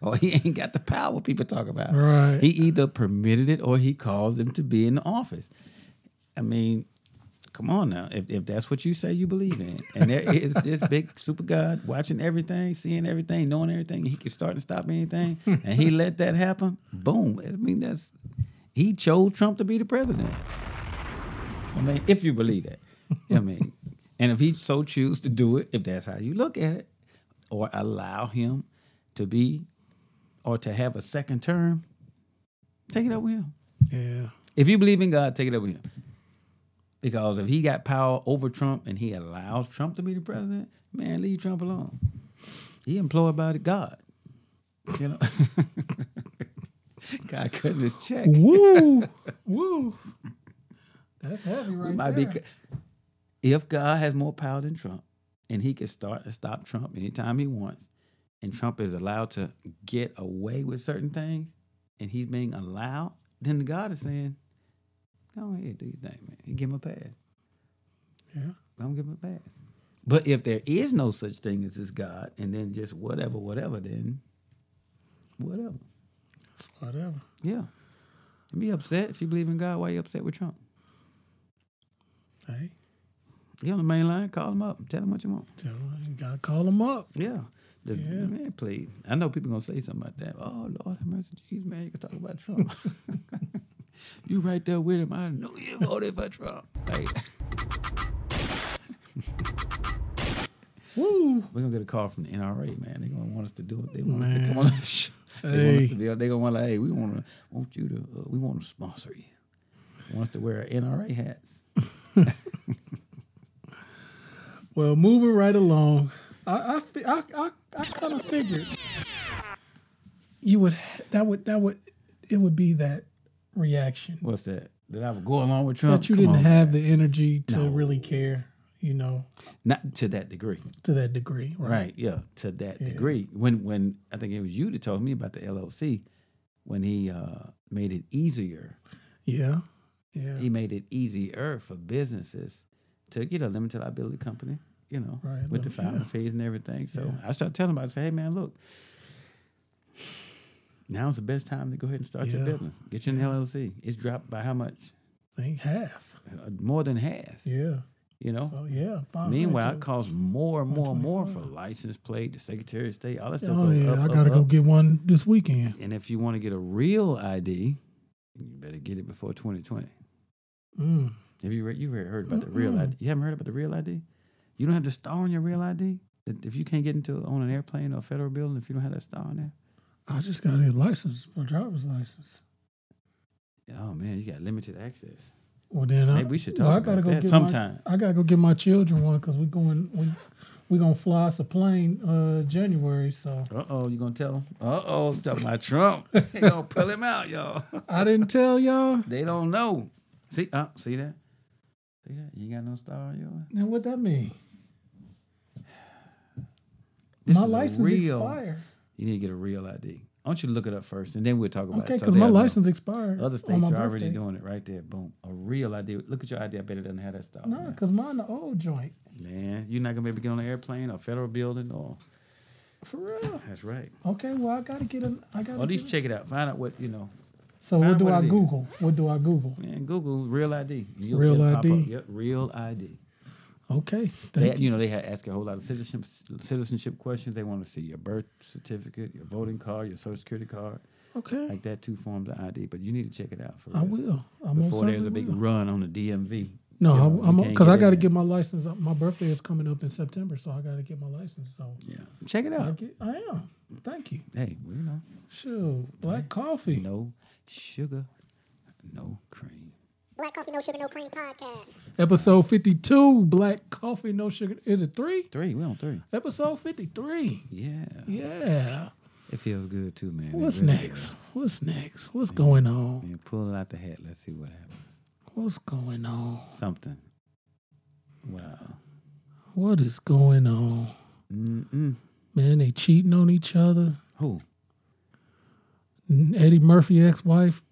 Speaker 2: or He ain't got the power people talk about.
Speaker 1: Right.
Speaker 2: He either permitted it or He caused them to be in the office. I mean, come on now. If, if that's what you say you believe in, and there is this big super God watching everything, seeing everything, knowing everything, he can start and stop anything, and he let that happen, boom. I mean, that's he chose Trump to be the president. I mean, if you believe that. I mean, and if he so choose to do it, if that's how you look at it, or allow him to be or to have a second term, take it up with him.
Speaker 1: Yeah.
Speaker 2: If you believe in God, take it up with him. Because if he got power over Trump and he allows Trump to be the president, man, leave Trump alone. He employed by the God. You know? God cutting his check.
Speaker 1: Woo. Woo. That's heavy right
Speaker 2: We might
Speaker 1: there.
Speaker 2: be. If God has more power than Trump, and he can start and stop Trump anytime he wants, and Trump is allowed to get away with certain things, and he's being allowed, then God is saying, "Go ahead, do your thing, man." He give him a pass.
Speaker 1: yeah.
Speaker 2: Don't give him a pass. But if there is no such thing as this God, and then just whatever, whatever, then whatever.
Speaker 1: It's whatever.
Speaker 2: Yeah. You be upset if you believe in God. Why you upset with Trump?
Speaker 1: Hey,
Speaker 2: You on the main line? Call him up. Tell him what you want.
Speaker 1: tell him you gotta call him up.
Speaker 2: Yeah. Just,
Speaker 1: Yeah.
Speaker 2: Man, please. I know people gonna say something about that. Oh Lord, have mercy, jeez, man. You can talk about Trump. you right there with him. I know you voted for Trump. Hey,
Speaker 1: Woo.
Speaker 2: we're gonna get a call from the NRA, man. They're gonna want us to do it. They want us to
Speaker 1: Man.
Speaker 2: come on the show. They want us to be. They gonna want like, hey, we want to want you to. Uh, we want to sponsor you. Want us to wear NRA hats.
Speaker 1: Well, moving right along, I I I, I, I kind of figured you would that would that would it would be that reaction
Speaker 2: What's that? That I would go along with Trump.
Speaker 1: that you
Speaker 2: Come
Speaker 1: didn't
Speaker 2: on,
Speaker 1: have
Speaker 2: man.
Speaker 1: the energy to
Speaker 2: No.
Speaker 1: really care, you know,
Speaker 2: not to that degree.
Speaker 1: to that degree, right?
Speaker 2: Right. Yeah. To that degree. When when I think it was you that told me about the LLC, when he uh, made it easier,
Speaker 1: Yeah, yeah,
Speaker 2: he made it easier for businesses to get a limited liability company. You know,
Speaker 1: Right,
Speaker 2: with the filing
Speaker 1: yeah.
Speaker 2: fees and everything. So
Speaker 1: Yeah.
Speaker 2: I started telling him, I said, "Hey man, look." Now's the best time to go ahead and start your business. Get you an LLC. It's dropped by how much?
Speaker 1: I think half.
Speaker 2: Uh, more than half.
Speaker 1: Yeah.
Speaker 2: You know.
Speaker 1: So yeah.
Speaker 2: Meanwhile, it costs more and more and more for license plate, the Secretary of State, all that stuff.
Speaker 1: Oh yeah,
Speaker 2: up,
Speaker 1: I gotta go
Speaker 2: up.
Speaker 1: get one this weekend.
Speaker 2: And if you want to get a real ID, you better get it before 2020.
Speaker 1: Mm.
Speaker 2: Have you re- you heard heard about the real ID? You haven't heard about the real ID? You don't have the star on your real ID. If you can't get into on an airplane or a federal building, if you don't have that star on there,
Speaker 1: I just got a license for driver's license.
Speaker 2: oh man, you got limited access.
Speaker 1: Well then, I,
Speaker 2: Maybe we should
Speaker 1: well,
Speaker 2: talk
Speaker 1: I gotta
Speaker 2: about
Speaker 1: go
Speaker 2: that
Speaker 1: get
Speaker 2: sometime.
Speaker 1: My, I gotta go get my children one because we're going we we gonna fly us a plane uh January. So
Speaker 2: Uh oh, you gonna tell them? Uh oh, talking about Trump. you gonna pull him out, y'all.
Speaker 1: I didn't tell y'all.
Speaker 2: they don't know. See, uh, see that? See that? You got no star on yours.
Speaker 1: Now what that mean?
Speaker 2: This
Speaker 1: my license
Speaker 2: real-
Speaker 1: expired.
Speaker 2: You need to get a real ID. I want you to look it up first, and then we'll talk about
Speaker 1: Okay,
Speaker 2: it. So
Speaker 1: because my
Speaker 2: know.
Speaker 1: license expired.
Speaker 2: Other states are already doing it right there. Boom. A real ID. Look at your ID. I bet it doesn't have that stuff.
Speaker 1: No,
Speaker 2: man.
Speaker 1: because mine the old joint.
Speaker 2: Man, you're not gonna be able to get on an airplane or federal building or.
Speaker 1: For real.
Speaker 2: That's right.
Speaker 1: Okay, well I gotta get an. I gotta.
Speaker 2: Well, at least check it out. Find out what you know.
Speaker 1: so what do
Speaker 2: what
Speaker 1: I
Speaker 2: it is.
Speaker 1: Google? What do I Google?
Speaker 2: Man, Google real ID. You'll
Speaker 1: Real
Speaker 2: get a pop-up.
Speaker 1: ID?
Speaker 2: Yep, real ID.
Speaker 1: Okay,
Speaker 2: They,
Speaker 1: you.
Speaker 2: you know, they had ask a whole lot of citizenship citizenship questions. They want to see your birth certificate, your voting card, your social security card,
Speaker 1: Okay,
Speaker 2: like that. Two forms of ID. But you need to check it out for
Speaker 1: I
Speaker 2: real.
Speaker 1: will. I most
Speaker 2: Before there's a big
Speaker 1: will.
Speaker 2: run on the DMV.
Speaker 1: No,
Speaker 2: you know,
Speaker 1: I, I'm
Speaker 2: you
Speaker 1: because I got to get my license. My birthday is coming up in September, so I got to get my license. So
Speaker 2: Yeah, check it
Speaker 1: I,
Speaker 2: out.
Speaker 1: get, I am. Thank you.
Speaker 2: Hey, we know.
Speaker 1: Shoot, black coffee.
Speaker 2: No sugar, no cream.
Speaker 3: Black Coffee No Sugar No Cream podcast.
Speaker 1: Episode fifty-two. Black coffee, no sugar. Is it three?
Speaker 2: Three, we on three.
Speaker 1: Episode fifty-three.
Speaker 2: Yeah,
Speaker 1: Yeah.
Speaker 2: it feels good too, man.
Speaker 1: What's
Speaker 2: really
Speaker 1: next?
Speaker 2: does.
Speaker 1: What's next? What's going on?
Speaker 2: Man, pull out the hat. Let's see what happens.
Speaker 1: What's going on?
Speaker 2: Something. Wow.
Speaker 1: What is going on?
Speaker 2: Mm-mm.
Speaker 1: Man, they cheating on each other.
Speaker 2: Who?
Speaker 1: Eddie Murphy ex-wife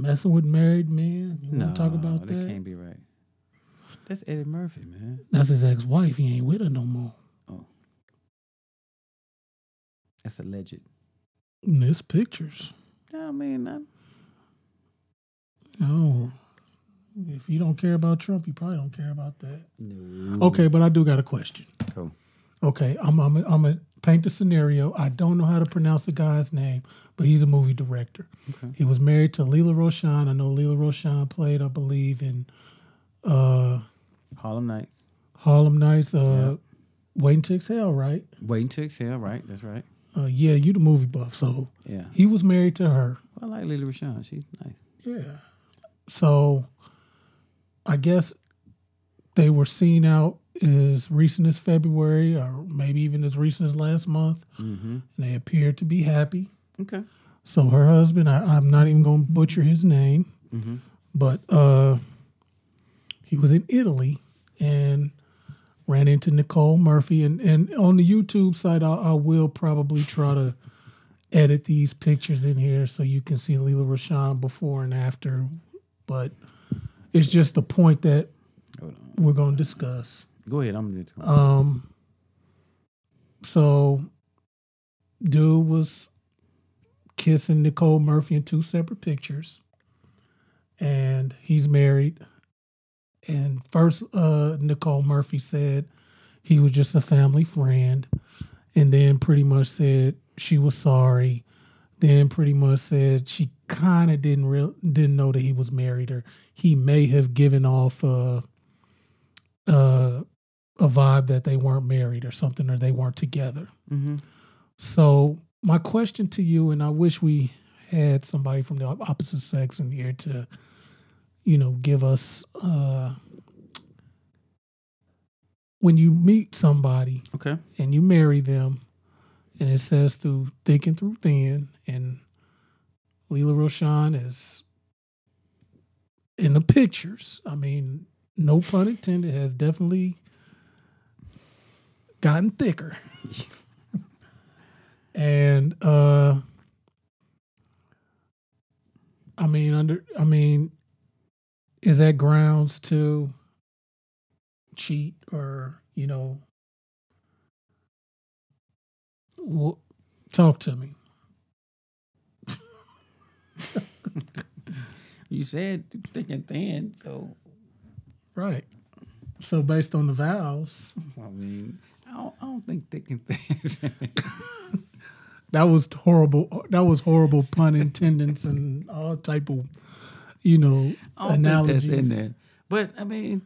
Speaker 1: messing with married men. You
Speaker 2: No,
Speaker 1: talk about
Speaker 2: that
Speaker 1: that?
Speaker 2: can't be right. That's Eddie Murphy, man.
Speaker 1: That's his ex-wife. He ain't with her no more.
Speaker 2: Oh, That's alleged.
Speaker 1: And There's pictures.
Speaker 2: I mean, I'm,
Speaker 1: Oh, if you don't care about Trump, you probably don't care about that.
Speaker 2: no.
Speaker 1: Okay, but I do got a question.
Speaker 2: Cool.
Speaker 1: Okay, I'm I'm I'm gonna paint the scenario. I don't know how to pronounce the guy's name, but he's a movie director. He was married to Lela Rochon. I know Lela Rochon played, I believe, in uh,
Speaker 2: Harlem Nights.
Speaker 1: Harlem Nights. Uh, Waiting to Exhale, right?
Speaker 2: Waiting to exhale, right? That's right.
Speaker 1: Uh, yeah, you the movie buff. So
Speaker 2: Yeah.
Speaker 1: he was married to her.
Speaker 2: I like Lily Rochon. She's nice.
Speaker 1: Yeah. So I guess they were seen out as recent as February or maybe even as recent as last month.
Speaker 2: Mm-hmm.
Speaker 1: And they appeared to be happy.
Speaker 2: Okay.
Speaker 1: So her husband, I, I'm not even going to butcher his name,
Speaker 2: Mm-hmm.
Speaker 1: But uh, he was in Italy and ran into Nicole Murphy. And, and on the YouTube site, I, I will probably try to edit these pictures in here so you can see Lela Rochon before and after. But it's just a point that we're going to discuss.
Speaker 2: Go ahead. I'm going to.
Speaker 1: Um, so, dude was kissing Nicole Murphy in two separate pictures, and he's married. And first, uh, Nicole Murphy said he was just a family friend, and then pretty much said she was sorry. Then pretty much said she kind of didn't real didn't know that he was married, or he may have given off uh, uh, a vibe that they weren't married or something, or they weren't together.
Speaker 2: hmm
Speaker 1: So my question to you, and I wish we had somebody from the opposite sex in here to, you know, give us uh, when you meet somebody
Speaker 2: Okay.
Speaker 1: and you marry them, and it says through thick and through thin, and Lela Rochon is in the pictures. I mean, no pun intended, has definitely gotten thicker. and uh I mean under I mean is that grounds to cheat or, you know, talk to me.
Speaker 2: You said thick and thin, so
Speaker 1: Right. So based on the vows,
Speaker 2: I mean, I don't, I don't think thick and thin.
Speaker 1: that was horrible. That was horrible pun intendants and all type of, you know,
Speaker 2: I
Speaker 1: analogies.
Speaker 2: in there. But I mean,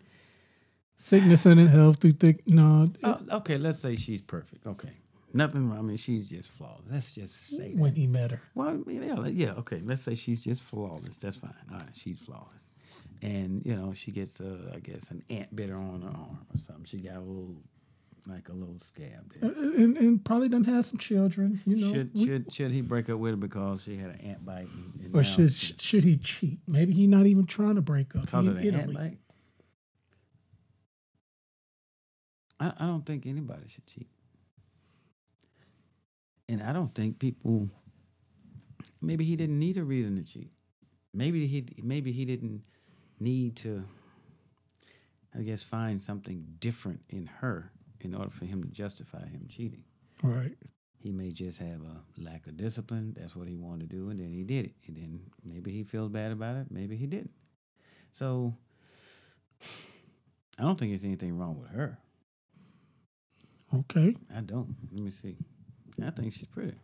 Speaker 1: Sickness and health through thick. No,
Speaker 2: uh, okay, let's say she's perfect. Okay, nothing. wrong. I mean, she's just flawless. Let's just say that.
Speaker 1: when he met her.
Speaker 2: Well, yeah, yeah, okay. Let's say she's just flawless. That's fine. All right, she's flawless. And you know, she gets, uh, I guess, an ant bit her on her arm or something. She got a little, like a little scab there.
Speaker 1: And, and probably done have some children, you know.
Speaker 2: should
Speaker 1: We-
Speaker 2: should should he break up with her because she had an ant bite? And, and
Speaker 1: or should should he cheat? Maybe he's not even trying to break up.
Speaker 2: because
Speaker 1: He
Speaker 2: of
Speaker 1: in
Speaker 2: the ant bite? I, I don't think anybody should cheat, and I don't think people. Maybe he didn't need a reason to cheat. Maybe he maybe he didn't need to. I guess find something different in her in order for him to justify him cheating.
Speaker 1: Right.
Speaker 2: He may just have a lack of discipline. That's what he wanted to do, and then he did it. And then maybe he feels bad about it. Maybe he didn't. So I don't think there's anything wrong with her.
Speaker 1: Okay.
Speaker 2: I don't. Let me see. I think she's pretty.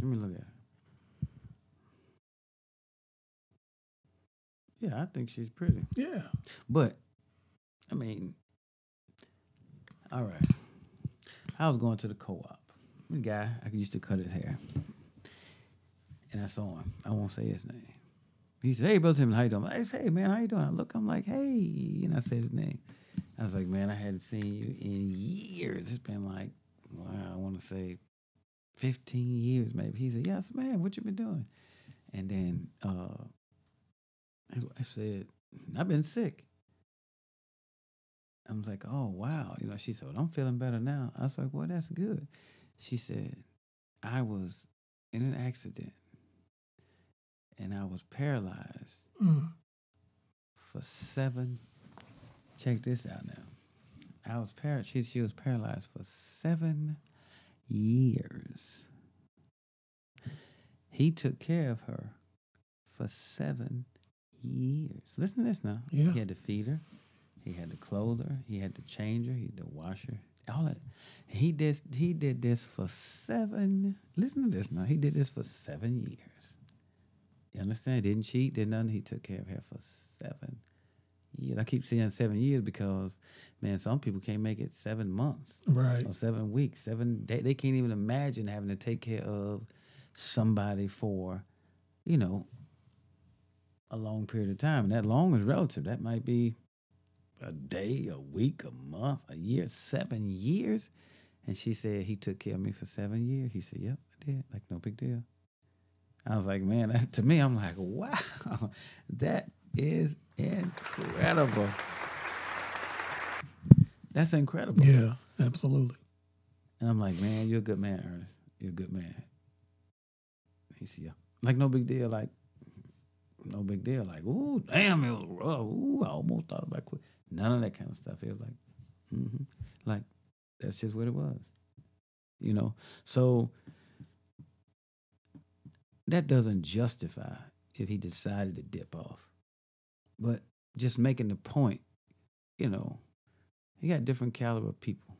Speaker 2: Let me look at her. Yeah, I think she's pretty.
Speaker 1: Yeah.
Speaker 2: But, I mean, all right. I was going to the co-op. The guy, I used to cut his hair. And I saw him. I won't say his name. He said, hey, Brother Tim, how you doing? I said, hey, man, how you doing? I look, I'm like, hey. And I said his name. I was like, man, I hadn't seen you in years. It's been like, wow, I want to say 15 years maybe. He said, said, man, what you been doing? And then uh, I said, I've been sick. I was like, oh, wow. You know, she said, well, I'm feeling better now. I was like, well, that's good. She said, I was in an accident and I was paralyzed
Speaker 1: Mm.
Speaker 2: for seven. Check this out now. I was par- she, she was paralyzed for seven years. He took care of her for seven years. Listen to this now.
Speaker 1: Yeah.
Speaker 2: He had to feed her. He had to clothe her. He had to change her. He had to wash her. All that. He did. He did this for seven. Listen to this now. He did this for seven years. You understand? Didn't cheat. Did nothing. He took care of her for seven years. I keep saying seven years because, man, some people can't make it seven months
Speaker 1: Right.
Speaker 2: or seven weeks, seven days. They can't even imagine having to take care of somebody for, you know, a long period of time. And that long is relative. That might be a day, a week, a month, a year, seven years. And she said he took care of me for seven years. He said, Yep, I did. Like no big deal. I was like, man, that, to me, I'm like, wow, that is incredible. That's incredible.
Speaker 1: Yeah, absolutely.
Speaker 2: And I'm like, man, you're a good man, Ernest. You're a good man. He said, yeah. Like, no big deal. Like, no big deal. Like, ooh, damn, it was rough. Ooh, I almost thought about quit. None of that kind of stuff. It was like, mm-hmm. like, that's just what it was. You know? So that doesn't justify if he decided to dip off. But just making the point, you know, you got different caliber people.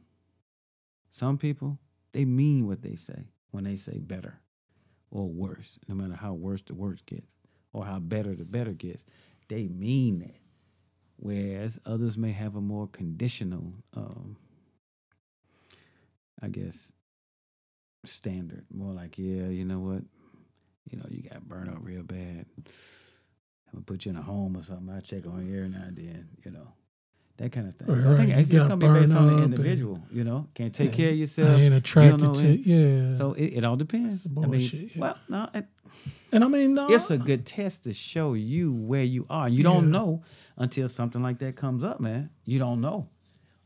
Speaker 2: Some people, they mean what they say when they say better or worse, no matter how worse the worse gets or how better the better gets. They mean that. Whereas others may have a more conditional, um, I guess, standard. More like, yeah, you know what? You know, you got burned out real bad. I'm gonna put you in a home or something. I check on you every now and then, you know. That kind of thing. So I think
Speaker 1: you
Speaker 2: it's, it's gonna be based on the individual, you know. Can't take care of
Speaker 1: I
Speaker 2: yourself.
Speaker 1: ain't
Speaker 2: You
Speaker 1: attracted
Speaker 2: know
Speaker 1: to
Speaker 2: it.
Speaker 1: yeah.
Speaker 2: So it, it all depends.
Speaker 1: That's
Speaker 2: I mean,
Speaker 1: yeah.
Speaker 2: well, no, it,
Speaker 1: and I mean, no,
Speaker 2: it's a good test to show you where you are. You don't
Speaker 1: Yeah.
Speaker 2: know until something like that comes up, man. You don't know.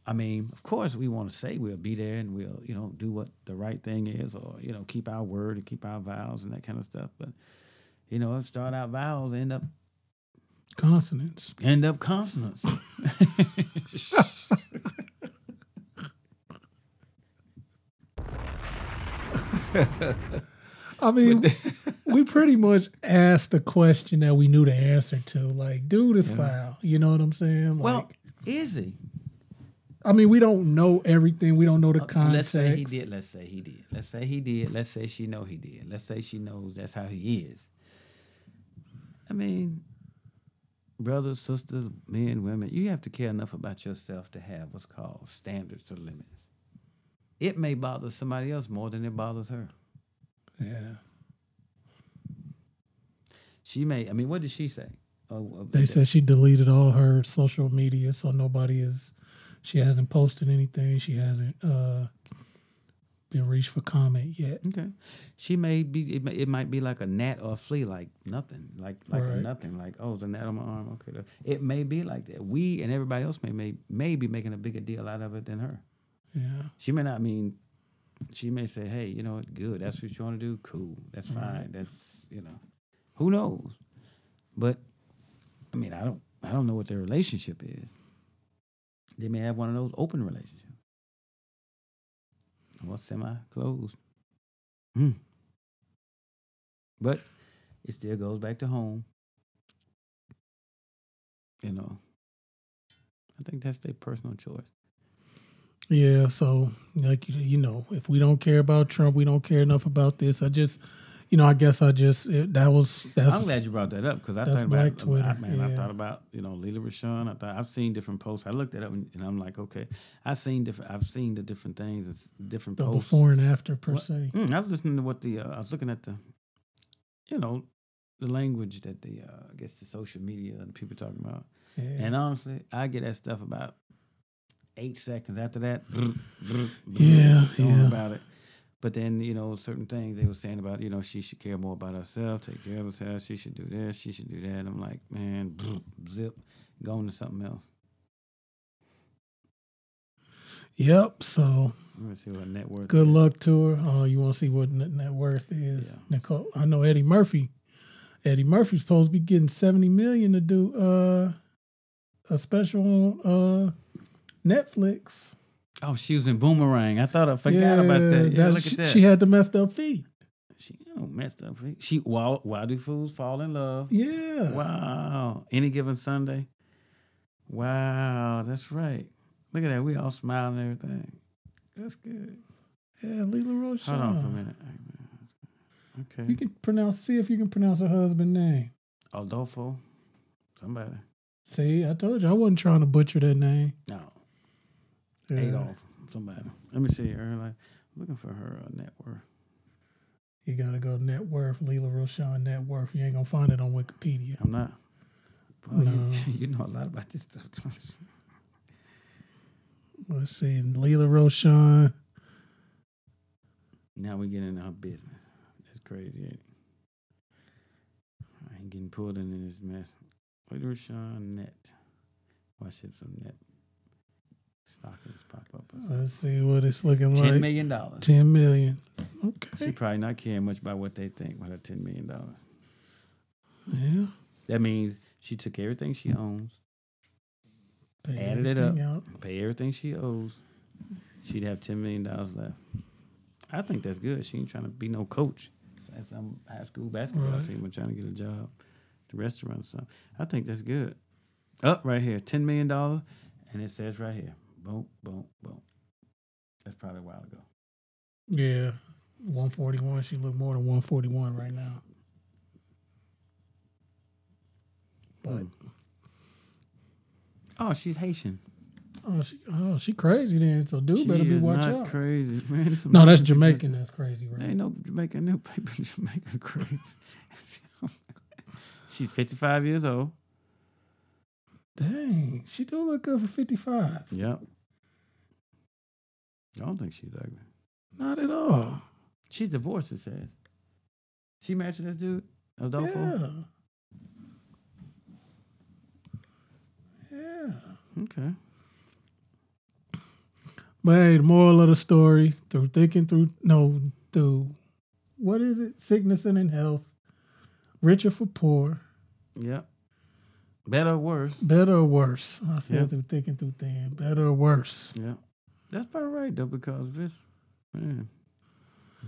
Speaker 2: I mean, of course, we want to say we'll be there and we'll, you know, do what the right thing is, or you know, keep our word and keep our vows and that kind of stuff. But you know, start out vows, end up
Speaker 1: consonants.
Speaker 2: end up consonants.
Speaker 1: I mean, we pretty much asked a question that we knew the answer to. Like, dude is foul. You know what I'm saying? Like,
Speaker 2: well, is he?
Speaker 1: I mean, we don't know everything. We don't know the
Speaker 2: Uh,
Speaker 1: context.
Speaker 2: Let's say he did. Let's say he did. Let's say he did. Let's say she know he did. Let's say she knows that's how he is. I mean, brothers, sisters, men, women, you have to care enough about yourself to have what's called standards or limits. It may bother somebody else more than it bothers her.
Speaker 1: Yeah.
Speaker 2: She may. I mean, what did she say? Oh, uh,
Speaker 1: They said she deleted all her social media, so nobody is. She hasn't posted anything. She hasn't uh, been reached for comment yet.
Speaker 2: Okay. She may be. It, may, it might be like a gnat or a flea, like nothing, like like a
Speaker 1: Right.
Speaker 2: nothing, like oh, it's a gnat on my arm. Okay, it may be like that. We and everybody else may may may be making a bigger deal out of it than her.
Speaker 1: Yeah.
Speaker 2: She may not mean. She may say, "Hey, you know what? Good. That's what you want to do. Cool. That's fine. That's you know, who knows." But I mean, I don't. I don't know what their relationship is. They may have one of those open relationships. Or semi closed. Hmm. But it still goes back to home. You know. I think that's their personal choice.
Speaker 1: Yeah, so like you know, if we don't care about Trump, we don't care enough about this. I just, you know, I guess I just it, that was that's
Speaker 2: I'm glad you brought that up because I thought about
Speaker 1: Twitter,
Speaker 2: I, man, I thought about you know Lela Rochon. I thought I've seen different posts. I looked it up and, and I'm like, okay, I've seen different. I've seen the different things, and s- different
Speaker 1: the
Speaker 2: posts.
Speaker 1: before and after per
Speaker 2: What-
Speaker 1: se.
Speaker 2: Mm, I was listening to what the uh, I was looking at the, you know, the language that the uh, I guess the social media and people talking about.
Speaker 1: Yeah.
Speaker 2: And honestly, I get that stuff about eight seconds after that. brr, brr, brr,
Speaker 1: Yeah, yeah.
Speaker 2: About it. But then, you know, certain things they were saying about, you know, she should care more about herself, take care of herself. She should do this, she should do that. I'm like, man, zip, going to something else.
Speaker 1: Yep. So
Speaker 2: Let me see what net worth.
Speaker 1: good
Speaker 2: is.
Speaker 1: luck to her. Uh, you want to see what net, net worth is?
Speaker 2: Yeah.
Speaker 1: Nicole, I know Eddie Murphy. Eddie Murphy's supposed to be getting seventy million to do uh, a special on uh, Netflix.
Speaker 2: Oh, she was in Boomerang. I thought I forgot about that. Yeah, look
Speaker 1: she,
Speaker 2: at that.
Speaker 1: She had the messed up feet.
Speaker 2: She oh, messed up. Feet. She why, why do fools fall in love?
Speaker 1: Yeah.
Speaker 2: Wow. Any given Sunday. Wow, that's right. Look at that. We all smiling and everything. That's good.
Speaker 1: Yeah, Lela Roche.
Speaker 2: Hold on for a minute. Okay.
Speaker 1: You can pronounce. See if you can pronounce her husband's name.
Speaker 2: Adolfo. Somebody.
Speaker 1: See, I told you I wasn't trying to butcher that name.
Speaker 2: No.
Speaker 1: Yeah.
Speaker 2: Adolf. Somebody. Let me see her. Like, looking for her uh, net worth.
Speaker 1: You gotta go net worth, Lela Rochon net worth. You ain't gonna find it on Wikipedia.
Speaker 2: I'm not. Boy,
Speaker 1: No.
Speaker 2: you, you know a lot about this stuff.
Speaker 1: Let's see, Lela Rochon.
Speaker 2: now we get into her business. That's crazy. I ain't getting pulled into this mess. Wait, Rochon Net. Watch it from Net. Stockings pop up.
Speaker 1: Let's see what it's looking like.
Speaker 2: Ten million dollars.
Speaker 1: Ten million.
Speaker 2: She probably not caring much about what they think with her ten million dollars.
Speaker 1: Yeah.
Speaker 2: That means she took everything she owns,
Speaker 1: Pay
Speaker 2: Added it
Speaker 1: up, out.
Speaker 2: pay everything she owes. She'd have ten million dollars left. I think that's good. She ain't trying to be no coach at some high school basketball
Speaker 1: Right.
Speaker 2: team are trying to get a job, at the restaurant or something. I think that's good. Up right here, ten million dollars, and it says right here, boom, boom, boom. That's probably a while ago.
Speaker 1: Yeah. 141. She look more than 141 right now. But hmm.
Speaker 2: Oh, she's Haitian.
Speaker 1: oh, she oh she crazy then. So dude
Speaker 2: she
Speaker 1: better be
Speaker 2: is
Speaker 1: watch
Speaker 2: not
Speaker 1: out.
Speaker 2: crazy, man.
Speaker 1: No, that's
Speaker 2: amazing.
Speaker 1: Jamaican. That's crazy, right?
Speaker 2: Ain't no Jamaican new paper. Jamaican crazy. She's 55 years old.
Speaker 1: Dang, she do look good for 55.
Speaker 2: Yep. I don't think she's ugly.
Speaker 1: Not at all.
Speaker 2: She's divorced, it says. She married to this dude, Adolfo?
Speaker 1: Yeah. Yeah.
Speaker 2: Okay.
Speaker 1: But hey, the moral of the story, through thinking through no through what is it? Sickness and in health. Richer for poor.
Speaker 2: Yep. Better or worse?
Speaker 1: Better or worse. I said
Speaker 2: Yeah.
Speaker 1: through thick and through thin. Better or worse.
Speaker 2: Yeah. That's about right, though, because this, man,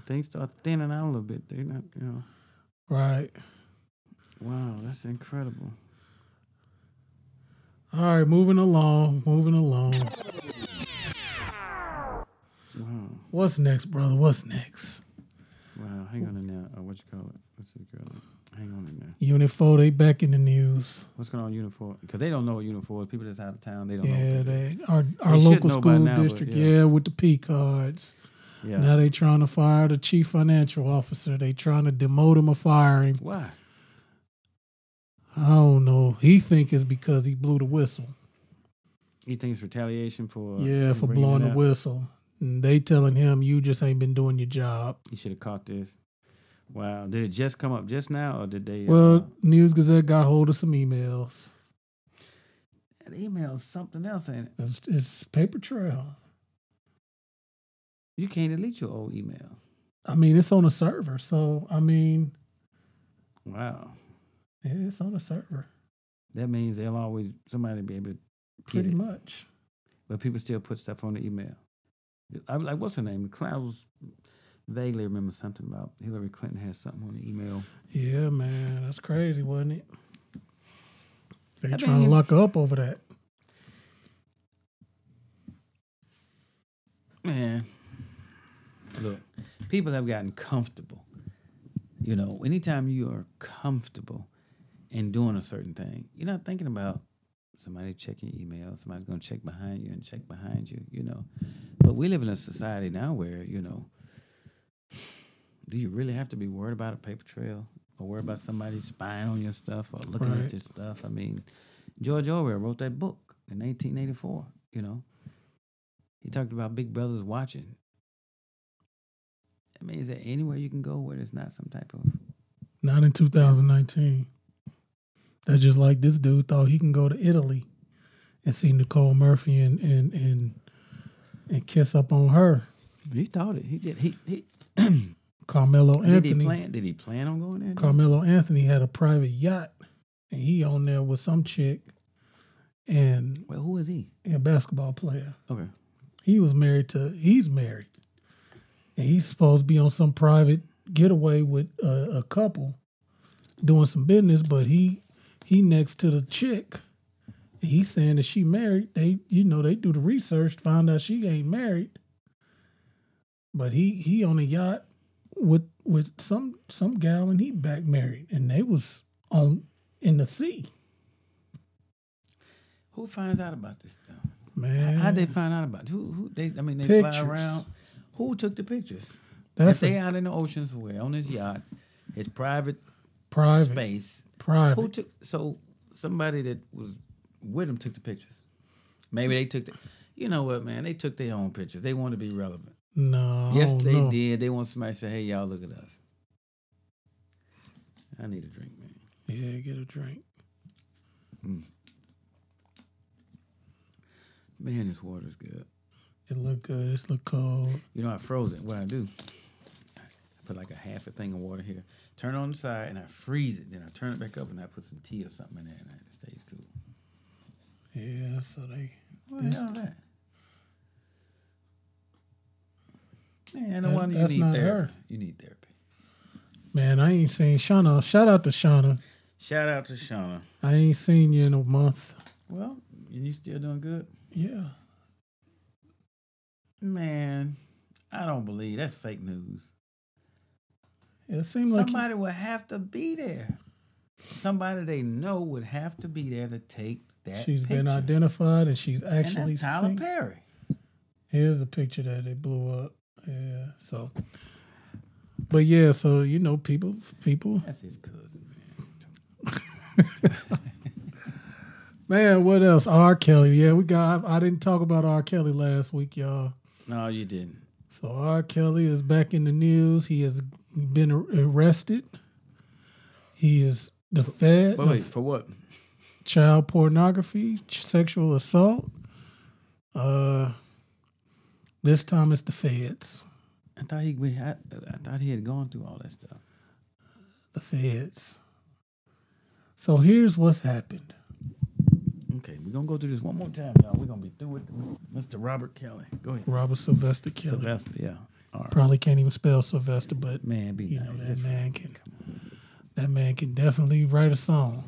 Speaker 2: things start thinning out a little bit. They're not, you know.
Speaker 1: Right.
Speaker 2: Wow, that's incredible.
Speaker 1: All right, moving along, moving along.
Speaker 2: Wow.
Speaker 1: What's next, brother? What's next?
Speaker 2: Wow. Hang on a minute. Uh, what you call it? What's this girl? Hang on in there.
Speaker 1: Unit 4, they back in the news.
Speaker 2: What's going on Unit 4? Because they don't know what Unit 4 is. People that's out of town, they don't know.
Speaker 1: Yeah,
Speaker 2: it is.
Speaker 1: they our our
Speaker 2: They
Speaker 1: local school
Speaker 2: now,
Speaker 1: district.
Speaker 2: yeah.
Speaker 1: Yeah. with the P cards.
Speaker 2: Yeah.
Speaker 1: Now they trying to fire the chief financial officer. They trying to demote him or fire him.
Speaker 2: Why?
Speaker 1: I don't know. He think it's because he blew the whistle.
Speaker 2: He think it's retaliation for?
Speaker 1: yeah, for blowing the whistle. And they telling him you just ain't been doing your job.
Speaker 2: You should have caught this. Wow. Did it just come up just now, or did they?
Speaker 1: Well,
Speaker 2: uh,
Speaker 1: News Gazette got hold of some emails.
Speaker 2: that email is something else, ain't it?
Speaker 1: It's, it's paper trail.
Speaker 2: You can't delete your old email.
Speaker 1: I mean, it's on a server. So I mean,
Speaker 2: Wow.
Speaker 1: yeah, it's on a server.
Speaker 2: That means they'll always somebody be able to
Speaker 1: Pretty
Speaker 2: it.
Speaker 1: much.
Speaker 2: But people still put stuff on the email. I'm like, what's her name? Was vaguely remember something about Hillary Clinton had something on the email.
Speaker 1: Yeah, man, that's crazy, wasn't it? They
Speaker 2: I
Speaker 1: trying
Speaker 2: mean-
Speaker 1: to lock up over that.
Speaker 2: Man, look, people have gotten comfortable. You know, anytime you are comfortable in doing a certain thing, you're not thinking about somebody checking your email, somebody's going to check behind you and check behind you, you know. But we live in a society now where, you know, do you really have to be worried about a paper trail or worried about somebody spying on your stuff or looking
Speaker 1: Right.
Speaker 2: at your stuff? I mean, George Orwell wrote that book in 1984, you know. He talked about big brothers watching. I mean, is there anywhere you can go where there's not some type of
Speaker 1: Not in 2019. That's just like this dude thought he can go to Italy and see Nicole Murphy and and and, and kiss up on her.
Speaker 2: He thought it. He did. He, he
Speaker 1: Carmelo
Speaker 2: did. He
Speaker 1: Anthony.
Speaker 2: plan. Did he plan on going there?
Speaker 1: Carmelo Anthony had a private yacht, and he on there with some chick, and
Speaker 2: Well, who is he?
Speaker 1: a basketball player.
Speaker 2: Okay.
Speaker 1: He was married to. He's married, and he's supposed to be on some private getaway with a, a couple, doing some business. But he he next to the chick. and He's saying that she married. They you know they do the research, find out she ain't married. But he he on a yacht with with some some gal and he back married, and they was on in the sea.
Speaker 2: Who finds out about this stuff?
Speaker 1: Man,
Speaker 2: How'd they find out about it? Who? Who? They? I mean, they fly
Speaker 1: Pictures.
Speaker 2: around. Who took the pictures?
Speaker 1: that's
Speaker 2: if they
Speaker 1: a
Speaker 2: out in the ocean somewhere on his yacht, his private
Speaker 1: private
Speaker 2: space.
Speaker 1: private.
Speaker 2: Who took? So somebody that was with him took the pictures. Maybe they took the. You know what, man? They took their own pictures. They want to be relevant.
Speaker 1: No,
Speaker 2: Yes, they
Speaker 1: know.
Speaker 2: did. They want somebody to say, "Hey, y'all, look at us." I need a drink, man.
Speaker 1: Yeah, get a drink. Mm.
Speaker 2: Man, this water's good.
Speaker 1: It look good. It's look cold.
Speaker 2: You know, I froze it. What I do, I put like a half a thing of water here, turn it on the side, and I freeze it. Then I turn it back up, and I put some tea or something in there, and it stays cool.
Speaker 1: Yeah, so they.
Speaker 2: What the hell that? Man, no
Speaker 1: That-
Speaker 2: wonder you need therapy.
Speaker 1: her.
Speaker 2: You need therapy.
Speaker 1: Man, I ain't seen Shauna. Shout out to Shauna.
Speaker 2: Shout out to Shauna.
Speaker 1: I ain't seen you in a month.
Speaker 2: Well, and you still doing good?
Speaker 1: Yeah.
Speaker 2: Man, I don't believe that's fake news.
Speaker 1: It seemed like
Speaker 2: Somebody would have to be there. Somebody they know would have to be there to take that.
Speaker 1: she's been identified and she's
Speaker 2: And
Speaker 1: actually
Speaker 2: that's Tyler
Speaker 1: seen.
Speaker 2: Perry.
Speaker 1: Here's the picture that they blew up. Yeah. So, but yeah, so you know, people, people,
Speaker 2: That's his cousin, man.
Speaker 1: man. What else? R. Kelly. Yeah, we got. I, I didn't talk about R. Kelly last week, y'all.
Speaker 2: No, you didn't.
Speaker 1: So R. Kelly is back in the news. He has been arrested. He is the Fed,
Speaker 2: Wait,
Speaker 1: the
Speaker 2: wait, for what?
Speaker 1: child pornography, sexual assault. Uh, this time it's the feds.
Speaker 2: I thought he we had. I thought he had gone through all that stuff.
Speaker 1: The feds. So here's what's happened.
Speaker 2: Okay, we're gonna go through this one more time, y'all. We're gonna be through with Mr. Robert Kelly. Go ahead.
Speaker 1: Robert Sylvester Kelly.
Speaker 2: Sylvester, yeah. Right.
Speaker 1: Probably can't even spell Sylvester, but
Speaker 2: Man, be
Speaker 1: you
Speaker 2: nice.
Speaker 1: know that
Speaker 2: That's-
Speaker 1: man can. That man can definitely write a song.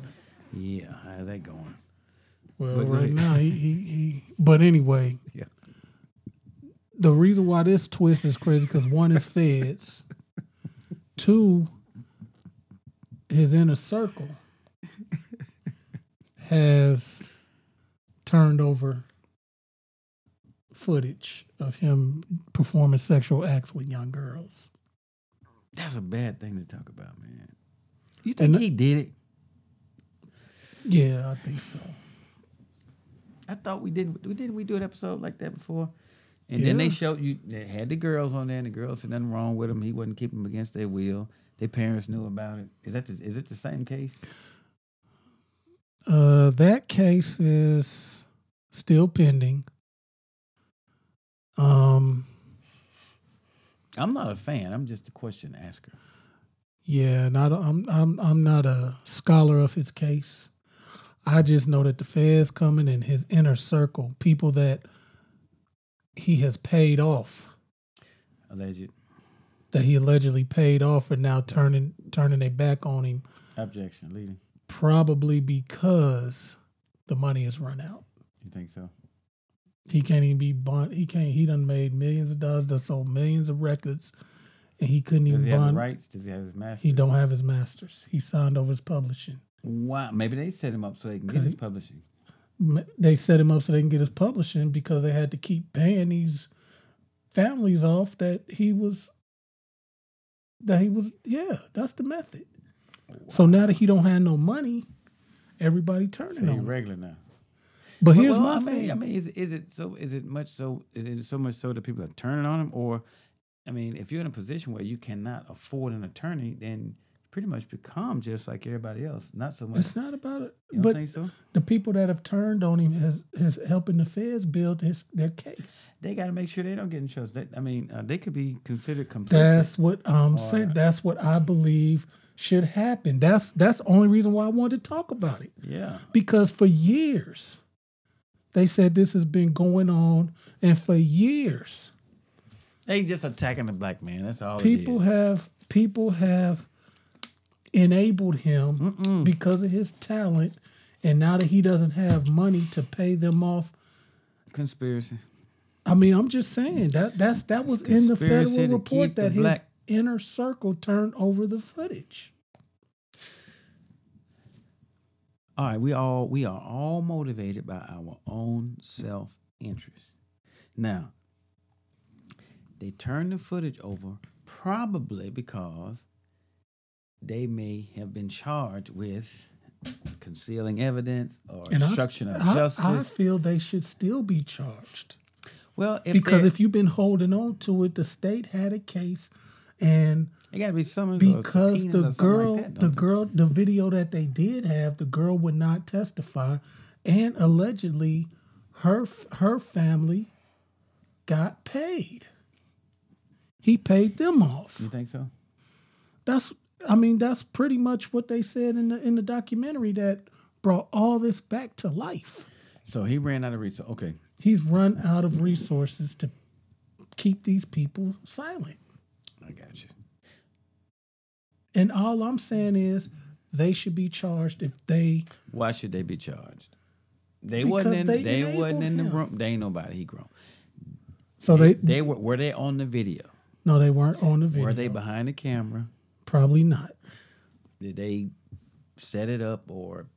Speaker 2: Yeah, how's that going?
Speaker 1: Well,
Speaker 2: But
Speaker 1: right now he, he he. But anyway,
Speaker 2: Yeah.
Speaker 1: The reason why this twist is crazy because one is feds, two, his inner circle has turned over footage of him performing sexual acts with young girls.
Speaker 2: That's a bad thing to talk about, man. You think
Speaker 1: And-
Speaker 2: he did it?
Speaker 1: Yeah, I think so.
Speaker 2: I thought we didn't. We didn't we do an episode like that before? And then they showed you they had the girls on there, and the girls said nothing wrong with him. He wasn't keeping them against their will. Their parents knew about it. Is that the, is it the same case?
Speaker 1: Uh, that case is still pending. Um,
Speaker 2: I'm not a fan. I'm just a question asker.
Speaker 1: Yeah, not I'm I'm I'm not a scholar of his case. I just know that the feds coming in his inner circle, people that he has paid off,
Speaker 2: Alleged
Speaker 1: that he allegedly paid off, are now turning turning their back on him,
Speaker 2: objection leading.
Speaker 1: probably because the money has run out.
Speaker 2: You think so?
Speaker 1: He can't even be bond. He can't. He done made millions of dollars. Done sold millions of records, and he couldn't
Speaker 2: Does
Speaker 1: even
Speaker 2: he have rights? Does he have his master?
Speaker 1: He don't have his masters. He signed over his publishing.
Speaker 2: Why? Maybe they set him up so they can get his
Speaker 1: he-
Speaker 2: publishing.
Speaker 1: M- they set him up so they can get his publishing because they had to keep paying these families off that he was that he was yeah that's the method so now that he don't have no money everybody turning
Speaker 2: So
Speaker 1: on
Speaker 2: he
Speaker 1: him
Speaker 2: regular now.
Speaker 1: but
Speaker 2: Well,
Speaker 1: here's
Speaker 2: well,
Speaker 1: my
Speaker 2: I mean,
Speaker 1: thing
Speaker 2: I mean, is is it so? Is it much so? Is it so much so that people are turning on him, or, I mean, if you're in a position where you cannot afford an attorney, then you pretty much become just like everybody else. Not so much.
Speaker 1: it's not about it but
Speaker 2: think so?
Speaker 1: the people that have turned on him has has helping the feds build his their case
Speaker 2: They got to make sure they don't get in trouble. They, I mean, uh, they could be considered complicit.
Speaker 1: That's what I'm
Speaker 2: Or-
Speaker 1: saying. That's what I believe should happen. That's that's the only reason why I wanted to talk about it.
Speaker 2: yeah.
Speaker 1: Because for years they said this has been going on, and for years
Speaker 2: They just attacking the black man. That's all.
Speaker 1: people have people have enabled him because of his talent, and now that he doesn't have money to pay them off.
Speaker 2: conspiracy.
Speaker 1: I mean, I'm just saying that that's that was in the federal report that his
Speaker 2: black-
Speaker 1: inner circle turned over the footage.
Speaker 2: All right, we all we are all motivated by our own self interest. Now, they turned the footage over probably because they may have been charged with concealing evidence or
Speaker 1: And I-
Speaker 2: obstruction of
Speaker 1: I,
Speaker 2: justice.
Speaker 1: I feel they should still be charged
Speaker 2: well, if
Speaker 1: because if you've been holding on to it, the state had a case And
Speaker 2: It got to be something
Speaker 1: because the girl, the girl, the video that they did have, the girl would not testify, and allegedly, her her family got paid. He paid them off.
Speaker 2: You think so?
Speaker 1: That's, I mean, that's pretty much what they said in the in the documentary that brought all this back to life.
Speaker 2: So he ran out of resources. Okay.
Speaker 1: He's run out of resources to keep these people silent.
Speaker 2: I got you.
Speaker 1: And all I'm saying is they should be charged if they
Speaker 2: Why should they be charged? They wasn't in.
Speaker 1: they
Speaker 2: They, wasn't in the
Speaker 1: him.
Speaker 2: room. They ain't nobody. He grown.
Speaker 1: so they,
Speaker 2: They were. Were they on the video?
Speaker 1: no they weren't on the video.
Speaker 2: Were they behind the camera?
Speaker 1: Probably not.
Speaker 2: Did they set it up or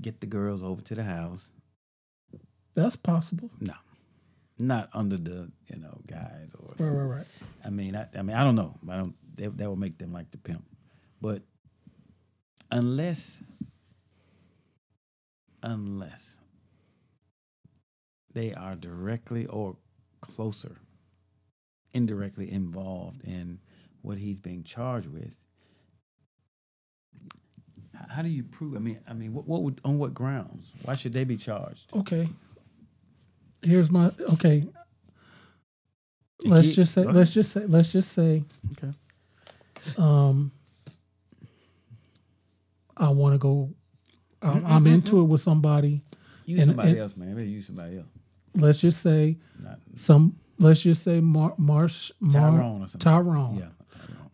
Speaker 2: get the girls over to the house?
Speaker 1: That's possible.
Speaker 2: No, not under the you know guys or.
Speaker 1: Right, right, right.
Speaker 2: I mean, I, I mean, I don't know. I don't. That would make them like the pimp, but unless, unless they are directly or closer, indirectly involved in what he's being charged with. How do you prove? I mean, I mean, what, what would on what grounds? Why should they be charged?
Speaker 1: Okay. Here's my okay.
Speaker 2: You
Speaker 1: Let's
Speaker 2: keep-
Speaker 1: just say let's just say let's just say
Speaker 2: Okay.
Speaker 1: um I want to go I'm, I'm into it with somebody.
Speaker 2: Use
Speaker 1: And-
Speaker 2: somebody
Speaker 1: and-
Speaker 2: else, man. Maybe use somebody else.
Speaker 1: Let's just say
Speaker 2: Not
Speaker 1: some let's just say Mar- Marsh Mar-
Speaker 2: Tyrone or something.
Speaker 1: Tyrone.
Speaker 2: Yeah,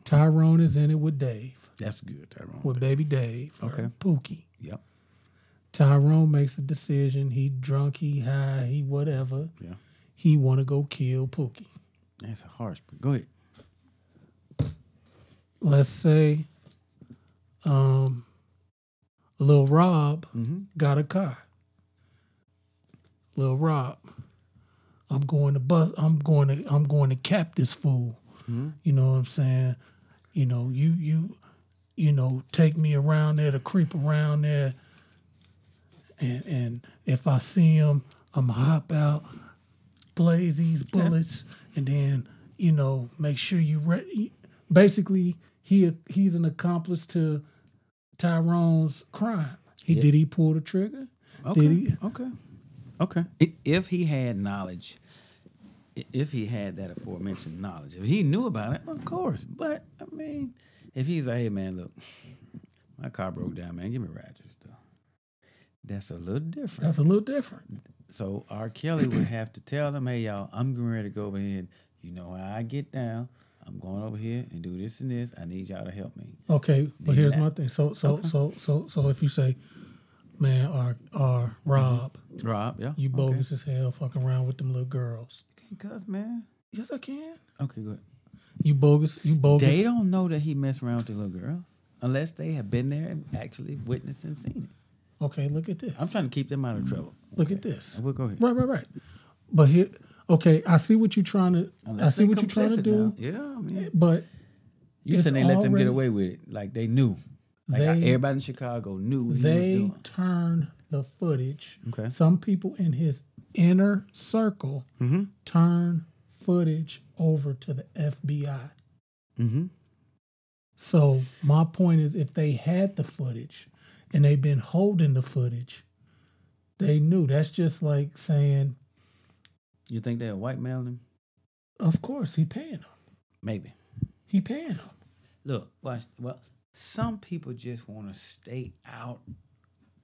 Speaker 2: Tyrone.
Speaker 1: Is in it with Dave,
Speaker 2: That's good, Tyrone.
Speaker 1: with baby Dave,
Speaker 2: Okay.
Speaker 1: Pookie.
Speaker 2: Yep.
Speaker 1: Tyrone makes a decision. He drunk, he high, he whatever.
Speaker 2: Yeah.
Speaker 1: He want to go kill Pookie.
Speaker 2: That's a harsh. But go ahead.
Speaker 1: Let's say, um, Lil Rob
Speaker 2: Mm-hmm.
Speaker 1: got a car. Lil Rob, I'm going to bus. I'm going to. I'm going to cap this fool. You know what I'm saying? You know, you you, you know, take me around there to creep around there. And and if I see him, I'ma hop out, blaze these bullets, and then you know make sure you re- basically he he's an accomplice to Tyrone's crime. He did he pull the trigger?
Speaker 2: Okay.
Speaker 1: Did he?
Speaker 2: Okay. Okay. If he had knowledge, i- if he had that aforementioned knowledge, if he knew about it, of course. But I mean, if he's like, hey man, look, my car broke down, man, give me a ride to the store. That's a little different.
Speaker 1: That's a little different.
Speaker 2: So R. Kelly would have to tell them, hey y'all, I'm getting ready to go over here. You know how I get down. I'm going over here and do this and this. I need y'all to help me.
Speaker 1: Okay, but here's
Speaker 2: that-
Speaker 1: my thing. So so so so so if you say, man, R or Rob, mm-hmm.
Speaker 2: Rob, yeah.
Speaker 1: you
Speaker 2: okay.
Speaker 1: bogus as hell, fucking around with them little girls.
Speaker 2: Can't cuss, man.
Speaker 1: Yes, I can.
Speaker 2: Okay, good.
Speaker 1: You bogus. You bogus.
Speaker 2: They don't know that he messed around with the little girls unless they have been there and actually witnessed and seen it.
Speaker 1: Okay, look at this.
Speaker 2: I'm trying to keep them out of trouble.
Speaker 1: look at this.
Speaker 2: We'll go ahead.
Speaker 1: Right, right, right. But here, okay, I see what you're trying to. I see what you're trying to do.
Speaker 2: now. Yeah, I mean,
Speaker 1: But
Speaker 2: you said they let them get away with it, like they knew, like
Speaker 1: They-
Speaker 2: everybody in Chicago knew what he was
Speaker 1: they
Speaker 2: doing.
Speaker 1: turned the footage.
Speaker 2: Okay.
Speaker 1: Some people in his inner circle
Speaker 2: Mm-hmm.
Speaker 1: turned footage over to the FBI.
Speaker 2: Mm-hmm.
Speaker 1: So my point is, if they had the footage and they've been holding the footage, they knew. That's just like saying,
Speaker 2: You think they're white mailing him?
Speaker 1: of course he paying them.
Speaker 2: Maybe.
Speaker 1: He paying them.
Speaker 2: Look, watch. Well, some people just want to stay out.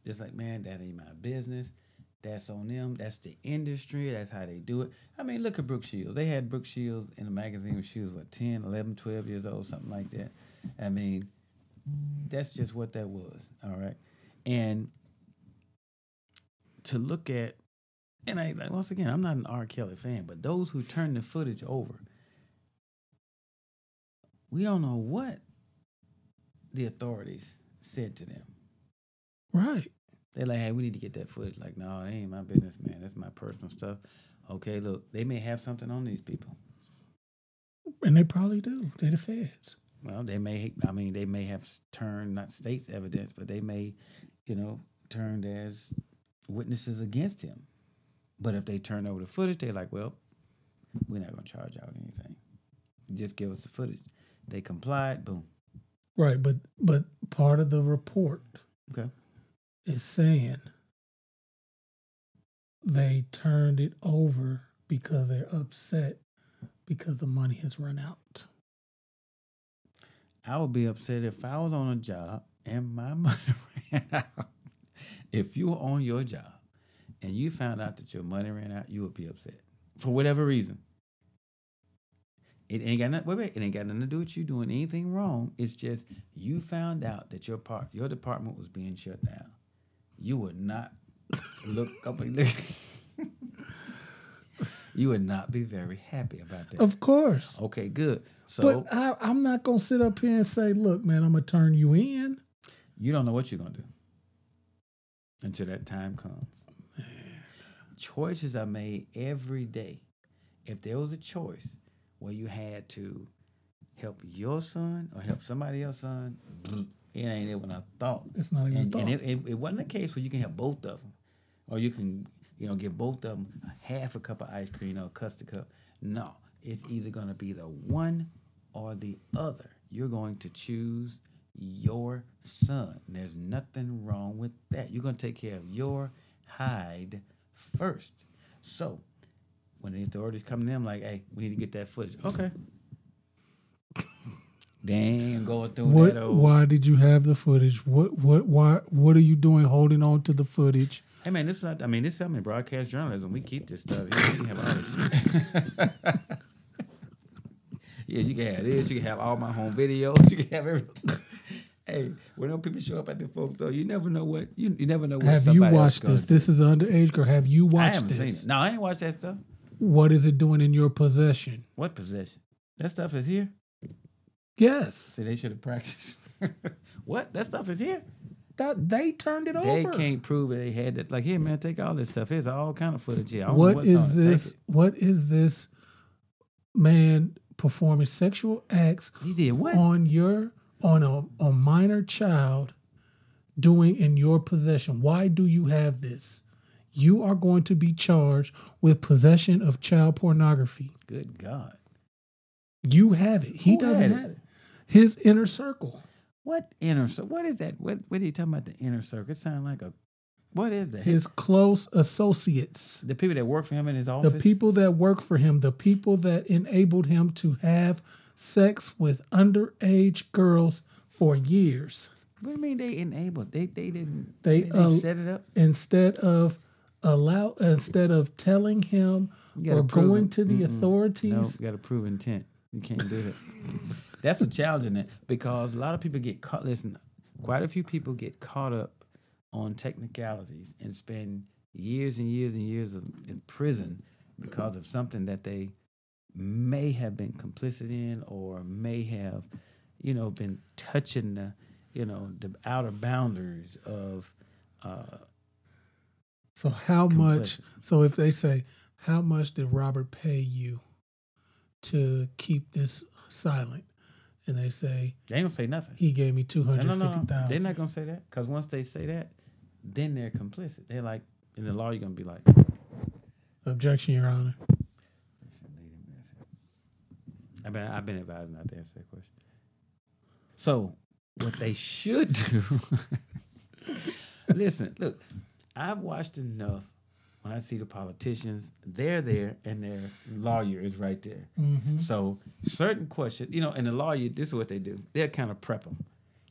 Speaker 2: Just like, man, that ain't my business. That's on them. That's the industry. That's how they do it. I mean, look at Brooke Shields. They had Brooke Shields in a magazine when she was, what, 10, 11, 12 years old, something like that. I mean, that's just what that was. All right. And to look at, and I, like, once again, I'm not an R. Kelly fan, but those who turn the footage over, we don't know what the authorities said to them.
Speaker 1: Right.
Speaker 2: They're like, hey, we need to get that footage. Like, no, it ain't my business, man. That's my personal stuff. Okay, look, they may have something on these people.
Speaker 1: And they probably do. They're the feds.
Speaker 2: Well, they may, I mean, they may have turned, not state's evidence, but they may, you know, turned as witnesses against him. But if they turn over the footage, they're like, well, we're not going to charge out anything. Just give us the footage. They complied. Boom.
Speaker 1: Right, but but part of the report
Speaker 2: Okay.
Speaker 1: Is saying they turned it over because they're upset because the money has run out.
Speaker 2: I would be upset if I was on a job and my money ran out. If you were on your job and you found out that your money ran out, you would be upset for whatever reason. It ain't got nothing. Wait, wait. It ain't got nothing to do with you doing anything wrong. It's just you found out that your part, your department was being shut down. You would not look up and you would not be very happy about that.
Speaker 1: Of course.
Speaker 2: Okay, good. So
Speaker 1: but I, I'm not gonna sit up here and say, look, man, I'm gonna turn you in.
Speaker 2: you don't know what you're gonna do until that time comes. Choices are made every day. If there was a choice where you had to help your son or help somebody else's son, it ain't even a thought.
Speaker 1: It's not even
Speaker 2: And,
Speaker 1: thought.
Speaker 2: and it, it, it wasn't a case where you can have both of them, or you can, you know, give both of them a half a cup of ice cream or a custard cup. No, it's either going to be the one or the other. You're going to choose your son. There's nothing wrong with that. You're going to take care of your hide first. So when the authorities come to them, like, hey, we need to get that footage. Okay. Dang, going through
Speaker 1: What?
Speaker 2: that old.
Speaker 1: Why did you have the footage? What? What? Why? What are you doing holding on to the footage?
Speaker 2: Hey man, this is not. I mean, this is something in broadcast journalism. We keep this stuff. You can have all this shit. yeah, you can have this. You can have all my home videos. You can have everything. hey, when them people show up at the folk though, you never know what you, you never know what.
Speaker 1: Have you watched this? This is an underage girl. Have you
Speaker 2: I
Speaker 1: watched
Speaker 2: haven't seen
Speaker 1: this?
Speaker 2: it. No, I ain't watched that stuff.
Speaker 1: What is it doing in your possession?
Speaker 2: What possession? That stuff is here.
Speaker 1: Yes,
Speaker 2: See, they should have practiced. what? That stuff is here.
Speaker 1: that they turned it
Speaker 2: They
Speaker 1: over.
Speaker 2: They can't prove it. They had that. Like, here, man, take all this stuff. Here's all kind of footage here. I don't
Speaker 1: What is this? What is this man performing sexual acts
Speaker 2: He did what?
Speaker 1: on your on a, a minor child doing in your possession? Why do you have this? You are going to be charged with possession of child pornography.
Speaker 2: Good God.
Speaker 1: You have it. He
Speaker 2: Who
Speaker 1: doesn't
Speaker 2: it?
Speaker 1: have it. His inner circle.
Speaker 2: What inner circle? What is that? What what are you talking about? The inner circle? It sounds like a. What is that?
Speaker 1: His close associates.
Speaker 2: the people that work for him in his office.
Speaker 1: The people that work for him, the people that enabled him to have sex with underage girls for years.
Speaker 2: What do you mean they enabled? They they didn't.
Speaker 1: They,
Speaker 2: They,
Speaker 1: uh,
Speaker 2: set it up.
Speaker 1: instead of allow instead of telling him or going
Speaker 2: it.
Speaker 1: to the
Speaker 2: Mm-mm.
Speaker 1: authorities
Speaker 2: No, you got to prove intent. You can't do it. That's a challenge in it because a lot of people get caught. Listen, quite a few people get caught up on technicalities and spend years and years and years of, in prison because of something that they may have been complicit in or may have, you know, been touching the, you know, the outer boundaries of. Uh,
Speaker 1: so how much so if they say how much did robert pay you to keep this silent and they say
Speaker 2: they ain't gonna say nothing.
Speaker 1: he gave me
Speaker 2: No, no, no, no.
Speaker 1: 250000
Speaker 2: They're not gonna say that because once they say that, then they're complicit. They're like, in the law, you're gonna be like,
Speaker 1: objection your honor
Speaker 2: I've been, I've been advised not to answer that question. So, what they should do, listen, look, I've watched enough. When I see the politicians, they're there and their lawyer is right there.
Speaker 1: Mm-hmm.
Speaker 2: So, certain questions, you know, and the lawyer, this is what they do. They'll kind of prep them.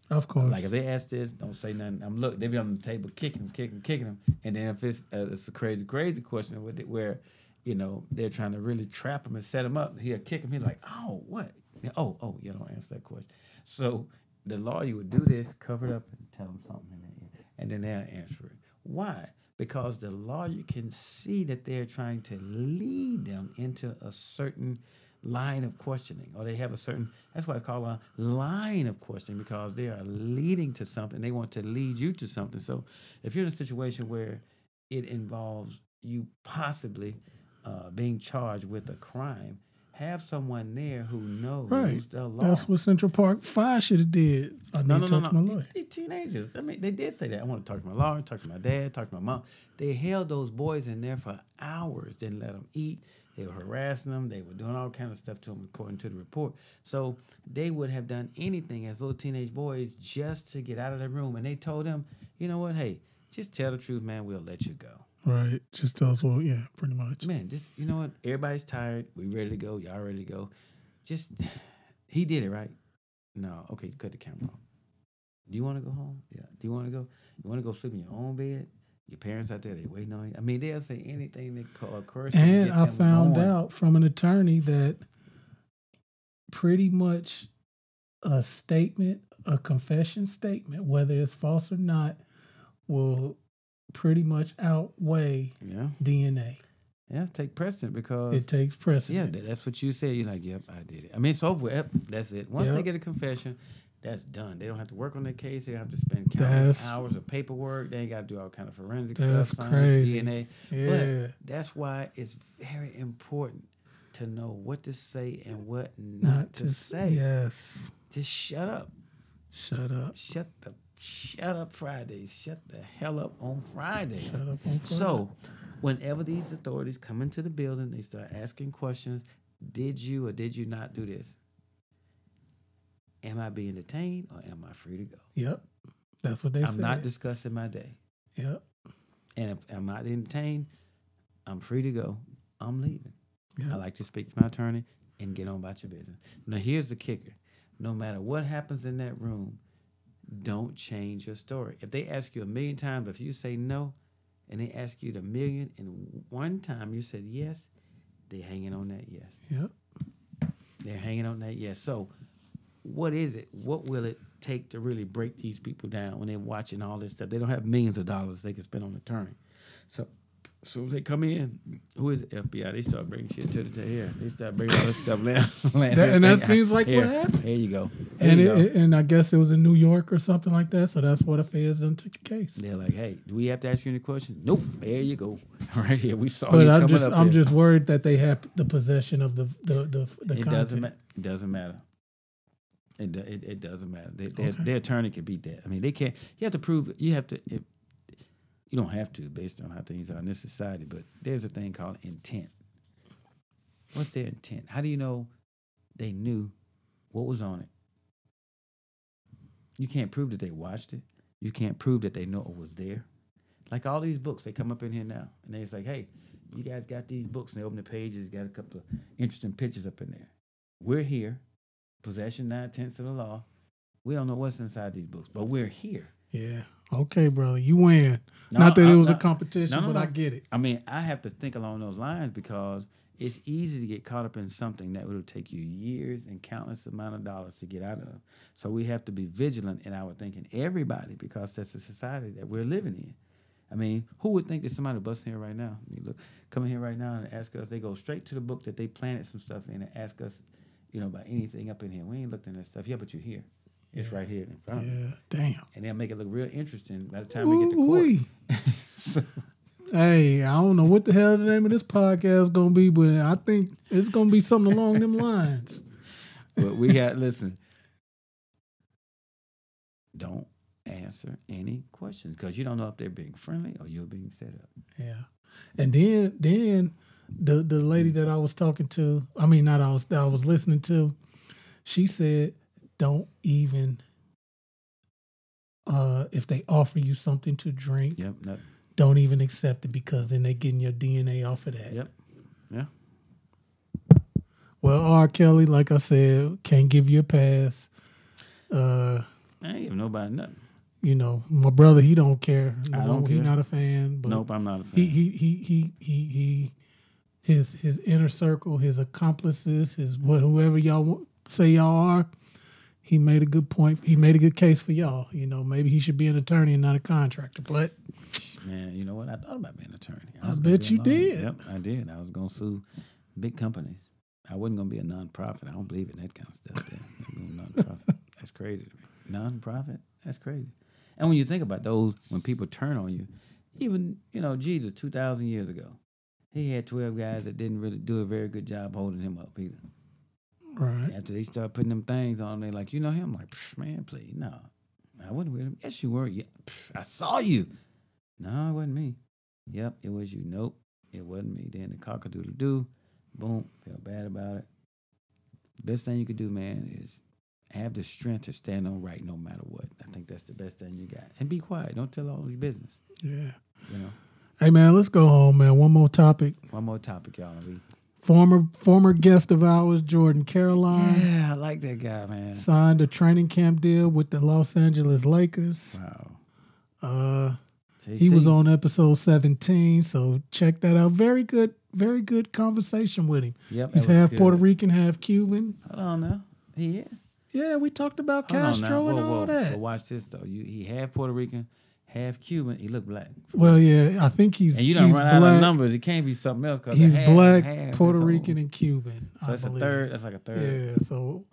Speaker 1: of course
Speaker 2: Like if they ask this, don't say nothing. I'm look. They be on the table kicking them, kicking them, kicking them. And then if it's uh, it's a crazy, crazy question with it, where you know they're trying to really trap him and set him up, he'll kick him. He's like, oh, what? Oh, oh, you don't answer that question. So the lawyer would do this, cover it up, and tell them something in their ear, and then they'll answer it. Why? Because the law you can see that they're trying to lead them into a certain line of questioning, or they have a certain. That's why it's called a line of questioning because they are leading to something. They want to lead you to something. So, if you're in a situation where it involves you possibly uh, being charged with a crime, have someone there who knows
Speaker 1: right
Speaker 2: the law.
Speaker 1: that's what central park five should have did i
Speaker 2: No,
Speaker 1: need to
Speaker 2: no,
Speaker 1: talk
Speaker 2: no.
Speaker 1: to my lawyer
Speaker 2: They, they teenagers. I mean, they did say that. I want to talk to my lawyer, talk to my dad, talk to my mom. They held those boys in there for hours. Didn't let them eat. They They were harassing them. They were doing all kind of stuff to them, according to the report. So they would have done anything as little teenage boys just to get out of the room. And they told them, you know what? Hey, just tell the truth, man. We'll let you go.
Speaker 1: Right. Just tell us what. Yeah, pretty much.
Speaker 2: Man, just you know what? Everybody's tired. We ready to go. Y'all ready to go? Just he did it right. No, okay, cut the camera off. Do you want to go home? Yeah. Do you want to go? You want to go sleep in your own bed? Your parents out there, they waiting on you. I mean, they'll say anything that call curse.
Speaker 1: And I found out from an attorney that pretty much a statement, a confession statement, whether it's false or not, will pretty much outweigh
Speaker 2: Yeah,
Speaker 1: DNA.
Speaker 2: yeah, take precedent because
Speaker 1: It takes
Speaker 2: yeah,
Speaker 1: precedent.
Speaker 2: that- that's what you said. You're like, yep, I did it. I mean, it's over. Yep, that's it. Once they get a confession, that's done. They don't have to work on their case. They don't have to spend countless
Speaker 1: That's-
Speaker 2: hours of paperwork. They ain't got to do all kind of forensic
Speaker 1: That's
Speaker 2: stuff.
Speaker 1: crazy.
Speaker 2: DNA.
Speaker 1: Yeah.
Speaker 2: But that's why it's very important to know what to say and what not,
Speaker 1: Not
Speaker 2: to,
Speaker 1: to
Speaker 2: say.
Speaker 1: Yes.
Speaker 2: Just shut up.
Speaker 1: Shut up.
Speaker 2: Shut the shut up Fridays. Shut the hell up on Fridays.
Speaker 1: Shut up on Friday.
Speaker 2: So, whenever these authorities come into the building, they start asking questions. Did you or did you not do this? Am I being detained or am I free to go?
Speaker 1: Yep. That's what they say.
Speaker 2: I'm
Speaker 1: said.
Speaker 2: not discussing my day.
Speaker 1: yep.
Speaker 2: And if I'm not detained, I'm free to go. I'm leaving.
Speaker 1: Yep.
Speaker 2: I like to speak to my attorney and get on about your business. Now, here's the kicker no matter what happens in that room, don't change your story. If they ask you a million times, if you say no, and they ask you the million and one time you said yes, they're hanging on that yes.
Speaker 1: Yep.
Speaker 2: They're hanging on that yes. So, what is it? What will it take to really break these people down when they're watching all this stuff? They don't have millions of dollars they can spend on attorney. So, so they come in. Who is it? FBI? They start bringing shit to the table. Here, they start bringing all this stuff down.
Speaker 1: That- and that seems like what happened.
Speaker 2: Here you go. Here
Speaker 1: And
Speaker 2: you
Speaker 1: it,
Speaker 2: go.
Speaker 1: it- and I guess it was in New York or something like that. So that's what a feds done took the case.
Speaker 2: They're like, hey, do we have to ask you any questions? Nope. There you go. Right here. We saw
Speaker 1: But
Speaker 2: you
Speaker 1: I'm
Speaker 2: coming
Speaker 1: just
Speaker 2: up
Speaker 1: I'm
Speaker 2: here.
Speaker 1: just worried that they have the possession of the the the, the
Speaker 2: it
Speaker 1: content.
Speaker 2: doesn't matter. It doesn't matter. It, it, it doesn't matter. They, their,
Speaker 1: Okay.
Speaker 2: their attorney can beat that. I mean, they can't. You have to prove. You have to. If, you don't have to, based on how things are in this society. But there's a thing called intent. What's their intent? How do you know they knew what was on it? You can't prove that they watched it. You can't prove that they know it was there. Like all these books, they come up in here now, and they say, "Hey, you guys got these books?" And they open the pages, got a couple of interesting pictures up in there. We're here, possession nine tenths of the law. We don't know what's inside these books, but we're here.
Speaker 1: Yeah. Okay, brother. You win.
Speaker 2: No,
Speaker 1: not that it
Speaker 2: I'm
Speaker 1: was a competition,
Speaker 2: no, no,
Speaker 1: but I get it.
Speaker 2: I mean, I have to think along those lines because it's easy to get caught up in something that would take you years and countless amount of dollars to get out of. So we have to be vigilant in our thinking. Everybody, because that's the society that we're living in. I mean, who would think that somebody busting here right now? I mean, look, coming here right now and ask us. They go straight to the book that they planted some stuff in and ask us, you know, about anything up in here. We ain't looked in that stuff. Yeah, but you're here. It's right here in front of.
Speaker 1: Yeah. Damn.
Speaker 2: And they'll make it look real interesting by the time we get to court. So-
Speaker 1: Hey, I don't know what the hell the name of this podcast is gonna be, but I think it's gonna be something along them lines.
Speaker 2: but we had listen. Don't answer any questions because you don't know if they're being friendly or you're being set up.
Speaker 1: Yeah. And then then the the lady that I was talking to, I mean not I was that I was listening to, she said, Don't even uh if they offer you something to drink,
Speaker 2: Yep. No,
Speaker 1: don't even accept it because then they're getting your DNA off of that.
Speaker 2: yep. Yeah.
Speaker 1: Well, R. Kelly, like I said, can't give you a pass. Uh,
Speaker 2: I ain't giving nobody nothing.
Speaker 1: you know, my brother, he don't care.
Speaker 2: I don't
Speaker 1: He
Speaker 2: care.
Speaker 1: not a fan, but
Speaker 2: nope, I'm not a fan.
Speaker 1: he he he he he he his his inner circle, his accomplices, his wh- whoever y'all say y'all are. He made a good point. He made a good case for y'all. You know, maybe he should be an attorney and not a contractor. But
Speaker 2: Man, you know what? I thought about being an attorney.
Speaker 1: I
Speaker 2: gonna
Speaker 1: bet you
Speaker 2: lawyer.
Speaker 1: did.
Speaker 2: Yep, I did. I was gonna sue big companies. I wasn't gonna be a nonprofit. I don't believe in that kind of stuff. Nonprofit. That's crazy to me. Nonprofit. That's crazy. And when you think about those, when people turn on you, even you know Jesus, two thousand years ago, he had twelve guys that didn't really do a very good job holding him up either.
Speaker 1: Right,
Speaker 2: After they start putting them things on, they like, you know him, like, "Psh, man, please, no, I wasn't with him. Yes, you were. Yeah, psh, I saw you. No, it wasn't me. Yep, it was you. Nope, it wasn't me. Then the cockadoodle doo, Boom. Feel bad about it. Best thing you could do, man, is have the strength to stand on right no matter what. I think that's the best thing you got. And be quiet. Don't tell all your business.
Speaker 1: Yeah.
Speaker 2: You know.
Speaker 1: Hey man, let's go home, man. One more topic.
Speaker 2: One more topic, y'all.
Speaker 1: Former former guest of ours, Jordan Caroline,
Speaker 2: yeah, I like that guy, man.
Speaker 1: signed a training camp deal with the Los Angeles Lakers.
Speaker 2: Wow.
Speaker 1: Uh, he was on episode 17, so check that out. Very good, very good conversation with him.
Speaker 2: Yep,
Speaker 1: He's half
Speaker 2: good.
Speaker 1: Puerto Rican, half Cuban.
Speaker 2: Hold on now. He is.
Speaker 1: Yeah, we talked about
Speaker 2: Hold.
Speaker 1: Castro and all
Speaker 2: whoa.
Speaker 1: that.
Speaker 2: But watch this though. You he half Puerto Rican, half Cuban. He look black.
Speaker 1: Well, yeah, I think he's
Speaker 2: And you don't
Speaker 1: he's
Speaker 2: run out
Speaker 1: black.
Speaker 2: of numbers. It can't be something else. Cause
Speaker 1: He's
Speaker 2: half,
Speaker 1: black,
Speaker 2: half,
Speaker 1: Puerto. Rican, and Cuban.
Speaker 2: So
Speaker 1: I
Speaker 2: that's a third. That's like a third.
Speaker 1: Yeah, so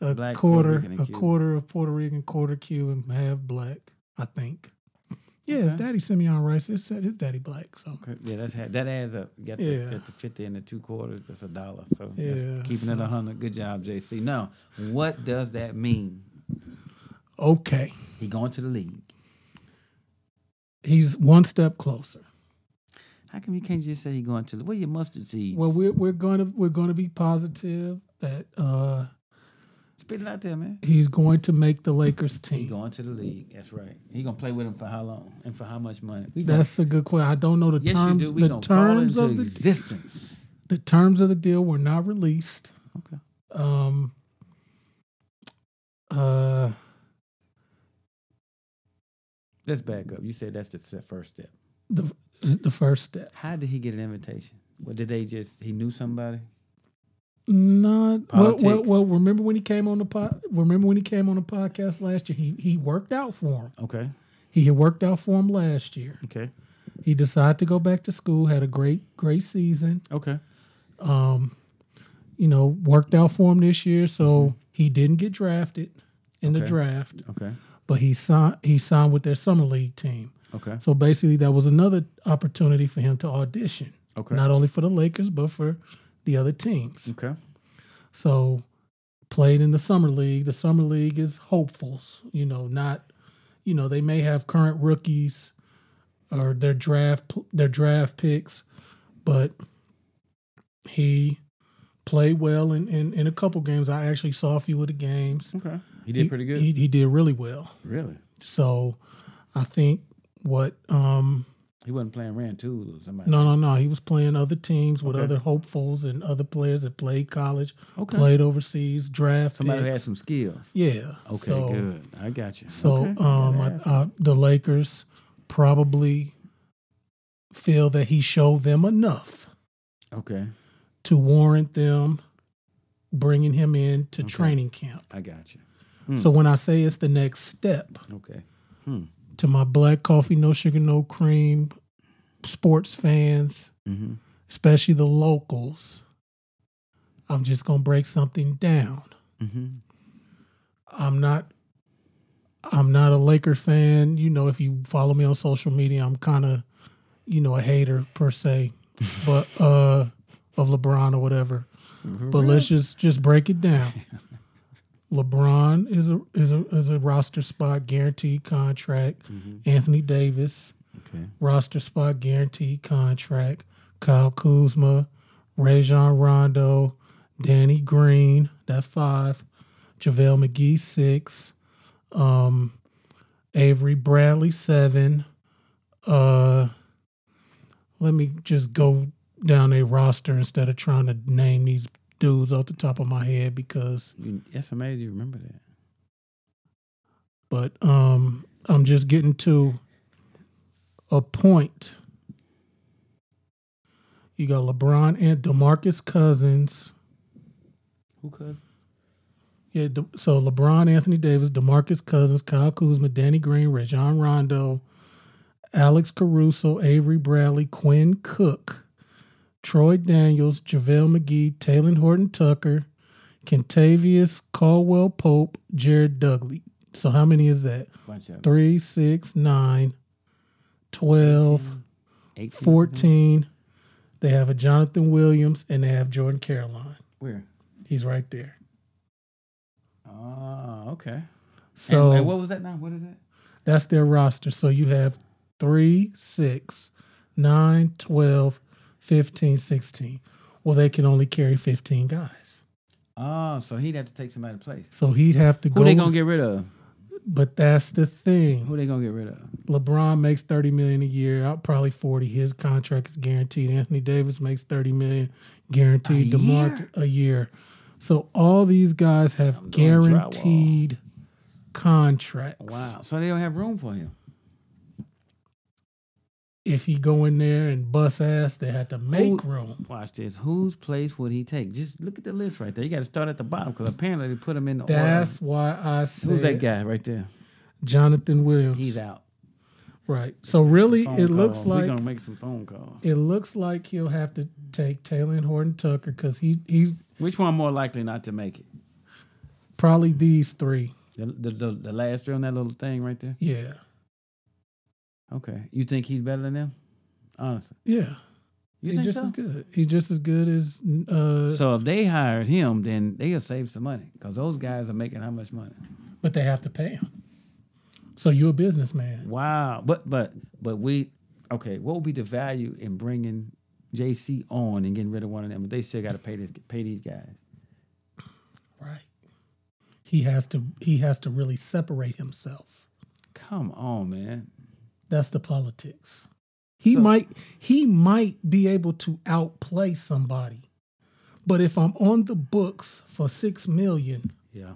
Speaker 1: a
Speaker 2: Black,
Speaker 1: quarter, a quarter of Puerto Rican, quarter Cuban, half black. I think. Yeah, his
Speaker 2: Okay.
Speaker 1: daddy Simeon Rice. His, his daddy black. So
Speaker 2: Okay, Yeah, that's that adds up. You got the,
Speaker 1: Yeah.
Speaker 2: got the fifty and the two quarters. That's a dollar. So
Speaker 1: Yeah,
Speaker 2: keeping it
Speaker 1: so-
Speaker 2: a hundred. Good job, JC. Now, what does that mean?
Speaker 1: okay,
Speaker 2: He going to the league.
Speaker 1: He's one step closer.
Speaker 2: How come you can't just say he going to the? Where your mustard seeds?
Speaker 1: Well, we're we're going to we're going to be positive that uh,
Speaker 2: spit it out there, man.
Speaker 1: he's going to make the Lakers team.
Speaker 2: going to the league. That's right. He gonna play with him for how long and for how much money? We gonna-
Speaker 1: That's a good question. I don't know the
Speaker 2: yes,
Speaker 1: terms.
Speaker 2: you do. We
Speaker 1: the
Speaker 2: gonna
Speaker 1: terms
Speaker 2: into
Speaker 1: of the
Speaker 2: existence.
Speaker 1: the terms of the deal were not released.
Speaker 2: Okay.
Speaker 1: Um. Uh.
Speaker 2: Let's back up. You said that's the first step.
Speaker 1: The the first step.
Speaker 2: How did he get an invitation? What did they just? He knew somebody.
Speaker 1: Not well, well, well. Remember when he came on the pod? Remember when he came on the podcast last year? He he worked out for him.
Speaker 2: Okay.
Speaker 1: He had worked out for him last year.
Speaker 2: Okay.
Speaker 1: He decided to go back to school. Had a great great season.
Speaker 2: Okay.
Speaker 1: Um, you know, worked out for him this year. So he didn't get drafted in the draft,
Speaker 2: Okay.
Speaker 1: But he signed he signed with their summer league team.
Speaker 2: Okay.
Speaker 1: So basically, that was another opportunity for him to audition,
Speaker 2: Okay.
Speaker 1: not only for the Lakers but for the other teams.
Speaker 2: Okay.
Speaker 1: So played in the summer league. The summer league is hopefuls, you know, not you know, they may have current rookies or their draft their draft picks, but he played well in, in, in a couple games. I actually saw a few of the games.
Speaker 2: Okay. He did pretty good.
Speaker 1: He, he did really well.
Speaker 2: really.
Speaker 1: So I think what um
Speaker 2: He wasn't playing Rantoul or somebody.
Speaker 1: no no no he was playing other teams with
Speaker 2: Okay.
Speaker 1: other hopefuls and other players that played college,
Speaker 2: Okay.
Speaker 1: played overseas, draft
Speaker 2: Somebody had some skills.
Speaker 1: Yeah.
Speaker 2: Okay.
Speaker 1: So,
Speaker 2: good. I got you.
Speaker 1: So
Speaker 2: okay.
Speaker 1: um, I, uh, the Lakers probably feel that he showed them enough
Speaker 2: okay.
Speaker 1: to warrant them bringing him in to training camp.
Speaker 2: I got you.
Speaker 1: So when I say it's the next step
Speaker 2: Okay.
Speaker 1: to my black coffee, no sugar, no cream sports fans,
Speaker 2: Mm-hmm.
Speaker 1: especially the locals, I'm just gonna break something down.
Speaker 2: Mm-hmm.
Speaker 1: I'm not I'm not a Laker fan. You know, if you follow me on social media, I'm kind of, you know, a hater per se, but uh of LeBron or whatever. But let's just just break it down. LeBron is a is a is a roster spot guaranteed contract. Anthony Davis
Speaker 2: Okay.
Speaker 1: roster spot guaranteed contract. Kyle Kuzma, Rajon Rondo, Danny Green, that's five. JaVale McGee, six. Um, Avery Bradley, seven. Uh, let me just go down a roster instead of trying to name these dudes off the top of my head because
Speaker 2: that's amazing. You remember that.
Speaker 1: but um I'm just getting to a point. You got LeBron and DeMarcus Cousins.
Speaker 2: Who could?
Speaker 1: Yeah, so LeBron, Anthony Davis, DeMarcus Cousins, Kyle Kuzma, Danny Green, Rajon Rondo, Alex Caruso, Avery Bradley, Quinn Cook, Troy Daniels, JaVale McGee, Talen Horton Tucker, Kentavious Caldwell Pope, Jared Dudley. So how many is that?
Speaker 2: Bunch of
Speaker 1: Three, six, nine, 12,
Speaker 2: 18,
Speaker 1: 14. They have a Jonathan Williams and they have Jordan Caroline.
Speaker 2: Where?
Speaker 1: He's right there.
Speaker 2: Oh, okay.
Speaker 1: So
Speaker 2: and, and what was that now? What is that?
Speaker 1: that's their roster. So you have 3, 6, 9, 12, 15, 16. Well, they can only carry 15 guys.
Speaker 2: Oh, so he'd have to take somebody's place.
Speaker 1: So he'd have to
Speaker 2: Who
Speaker 1: go.
Speaker 2: they gonna get rid of?
Speaker 1: but that's the thing.
Speaker 2: Who they gonna get rid of?
Speaker 1: LeBron makes 30 million a year, out probably 40. His contract is guaranteed. Anthony Davis makes 30 million guaranteed.
Speaker 2: A
Speaker 1: DeMar
Speaker 2: year?
Speaker 1: a year. So all these guys have guaranteed contracts.
Speaker 2: Wow. So they don't have room for him.
Speaker 1: If he go in there and bust ass, they had to make
Speaker 2: Who-
Speaker 1: room.
Speaker 2: Watch this. Whose place would he take? Just look at the list right there. You got to start at the bottom because apparently they put him in the
Speaker 1: That's
Speaker 2: order.
Speaker 1: why I said
Speaker 2: Who's that guy right there?
Speaker 1: Jonathan Williams.
Speaker 2: He's out.
Speaker 1: Right. So really, it looks
Speaker 2: calls.
Speaker 1: like
Speaker 2: we're gonna make some phone calls.
Speaker 1: it looks like he'll have to take Taylor and Horton Tucker because he he's
Speaker 2: Which one more likely not to make it?
Speaker 1: probably these three.
Speaker 2: The the, the, the last three on that little thing right there.
Speaker 1: Yeah.
Speaker 2: Okay. You think he's better than them? Honestly,
Speaker 1: Yeah.
Speaker 2: you
Speaker 1: he's just
Speaker 2: so?
Speaker 1: as good. He's just as good as uh
Speaker 2: So if they hired him, then they'll save some money because those guys are making how much money?
Speaker 1: but they have to pay him. So you're a businessman.
Speaker 2: Wow. But but but we okay. What would be the value in bringing JC on and getting rid of one of them? But they still got to pay this pay these guys.
Speaker 1: Right. He has to he has to really separate himself.
Speaker 2: Come on, man.
Speaker 1: That's the politics. He
Speaker 2: So-
Speaker 1: might he might be able to outplay somebody. But if I'm on the books for 6 million,
Speaker 2: Yeah.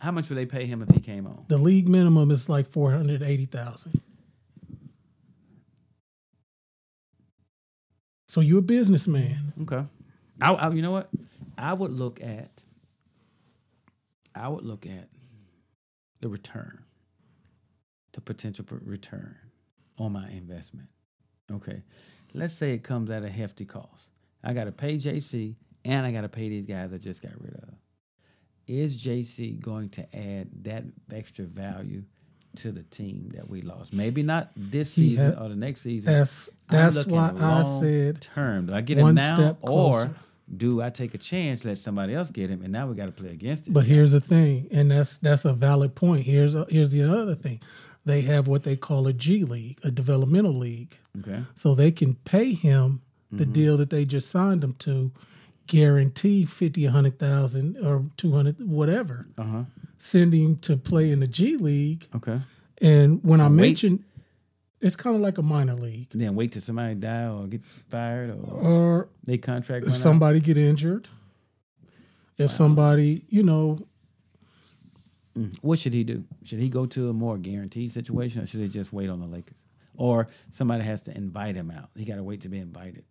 Speaker 2: How much would they pay him if he came on?
Speaker 1: the league minimum is like 480,000. So you're a businessman.
Speaker 2: Okay. I, I you know what? I would look at I would look at the return, the potential return on my investment. Okay. Let's say it comes at a hefty cost. I got to pay JC and I got to pay these guys I just got rid of. Is JC going to add that extra value to the team that we lost? Maybe not this season or the next season.
Speaker 1: That's that's why I said
Speaker 2: term. Do I get him now, or do I take a chance, let somebody else get him, and now we got to play against it?
Speaker 1: But here's the thing, and that's that's a valid point. Here's a, here's the other thing. They have what they call a G League, a developmental league.
Speaker 2: okay,
Speaker 1: So they can pay him the
Speaker 2: Mm-hmm.
Speaker 1: deal that they just signed him to, guarantee 50, 100,000 or 200 whatever.
Speaker 2: uh huh,
Speaker 1: Send him to play in the G League.
Speaker 2: okay.
Speaker 1: And when I
Speaker 2: Wait.
Speaker 1: mentioned it's kind of like a minor league.
Speaker 2: And then wait till somebody die or get fired or
Speaker 1: Or
Speaker 2: they contract
Speaker 1: if
Speaker 2: run out.
Speaker 1: somebody get injured. If somebody, you know, Mm.
Speaker 2: What should he do? Should he go to a more guaranteed situation, or should he just wait on the Lakers? Or somebody has to invite him out. He got to wait to be invited.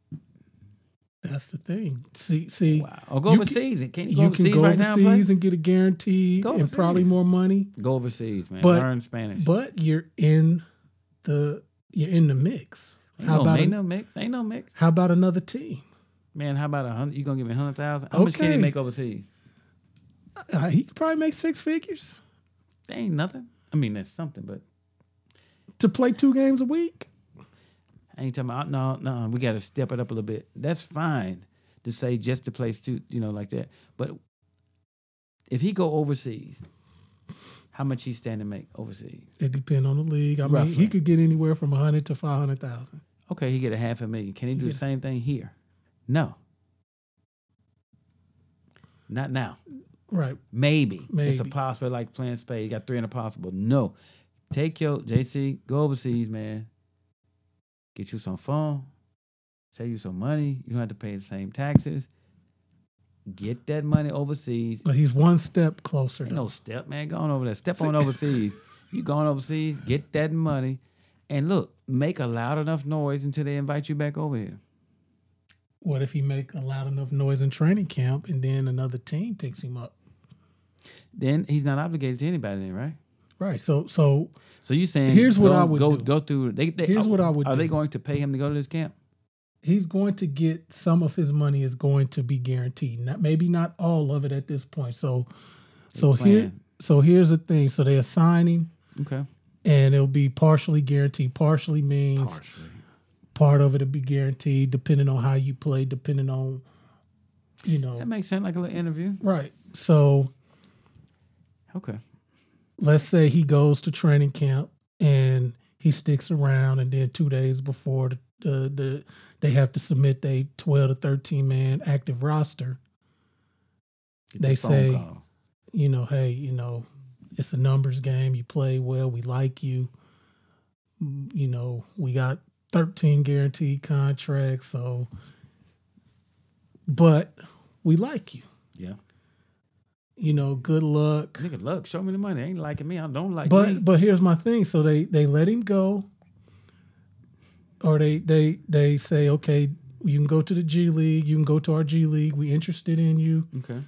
Speaker 1: that's the thing. See, see,
Speaker 2: Wow. Or go
Speaker 1: You
Speaker 2: overseas. Can, can you go
Speaker 1: you
Speaker 2: overseas
Speaker 1: can go
Speaker 2: right now? and play?
Speaker 1: overseas and get a guarantee and probably more money.
Speaker 2: Go overseas, man.
Speaker 1: But-
Speaker 2: Learn Spanish.
Speaker 1: But you're in the you're in the mix.
Speaker 2: ain't
Speaker 1: How
Speaker 2: no,
Speaker 1: about
Speaker 2: ain't
Speaker 1: a-
Speaker 2: no mix? Ain't no mix.
Speaker 1: how about another team?
Speaker 2: Man, how about a hundred? You gonna give me a hundred thousand? How much can he
Speaker 1: Okay.
Speaker 2: make overseas?
Speaker 1: Uh, he could probably make six figures
Speaker 2: That ain't nothing. I mean, that's something, but
Speaker 1: to play two games a week.
Speaker 2: I ain't talking about no, no. We got to step it up a little bit. That's fine to say just to place two, you know, like that. But if he go overseas, how much he stand to make overseas?
Speaker 1: It depends on the league. I mean,
Speaker 2: Roughly.
Speaker 1: he could get anywhere from a hundred to five hundred thousand.
Speaker 2: Okay, he get a half a million. Can he do the same thing here? No, not now.
Speaker 1: Right.
Speaker 2: Maybe. It's a possible like playing spade. You got three in a possible. No. Take your JC, go overseas, man. Get you some phone, save you some money. You don't have to pay the same taxes. Get that money overseas.
Speaker 1: But he's one step closer.
Speaker 2: Ain't
Speaker 1: Though.
Speaker 2: no step, man. Going over there. Step on overseas. You going overseas, get that money, and look, make a loud enough noise until they invite you back over here.
Speaker 1: What if he make a loud enough noise in training camp and then another team picks him up?
Speaker 2: Then he's not obligated to anybody then, right?
Speaker 1: Right. So so
Speaker 2: So you saying
Speaker 1: Here's what I would
Speaker 2: go
Speaker 1: do.
Speaker 2: go through they, they
Speaker 1: Here's
Speaker 2: are,
Speaker 1: what I would
Speaker 2: Are they going to pay him to go to this camp?
Speaker 1: he's going to get some of his money is going to be guaranteed. Not maybe not all of it at this point. So so here so here's the thing. So they assign him
Speaker 2: Okay.
Speaker 1: and it'll be partially guaranteed. Partially means part of it'll be guaranteed depending on how you play, depending on you know
Speaker 2: That makes sense like a little interview.
Speaker 1: right. So
Speaker 2: Okay.
Speaker 1: let's say he goes to training camp and he sticks around, and then two days before the the, the they have to submit their twelve to thirteen man active roster.
Speaker 2: Get
Speaker 1: They
Speaker 2: the
Speaker 1: say-
Speaker 2: call.
Speaker 1: You know, hey, you know, it's a numbers game. You play well. We like you. You know, we got thirteen guaranteed contracts. So, but we like you.
Speaker 2: Yeah.
Speaker 1: You know, good luck.
Speaker 2: Nigga, look, show me the money. Ain't liking me. I don't like
Speaker 1: but
Speaker 2: me.
Speaker 1: but here's my thing. So they they let him go, or they they they say, okay, you can go to the G League. You can go to our G League. We interested in you.
Speaker 2: okay.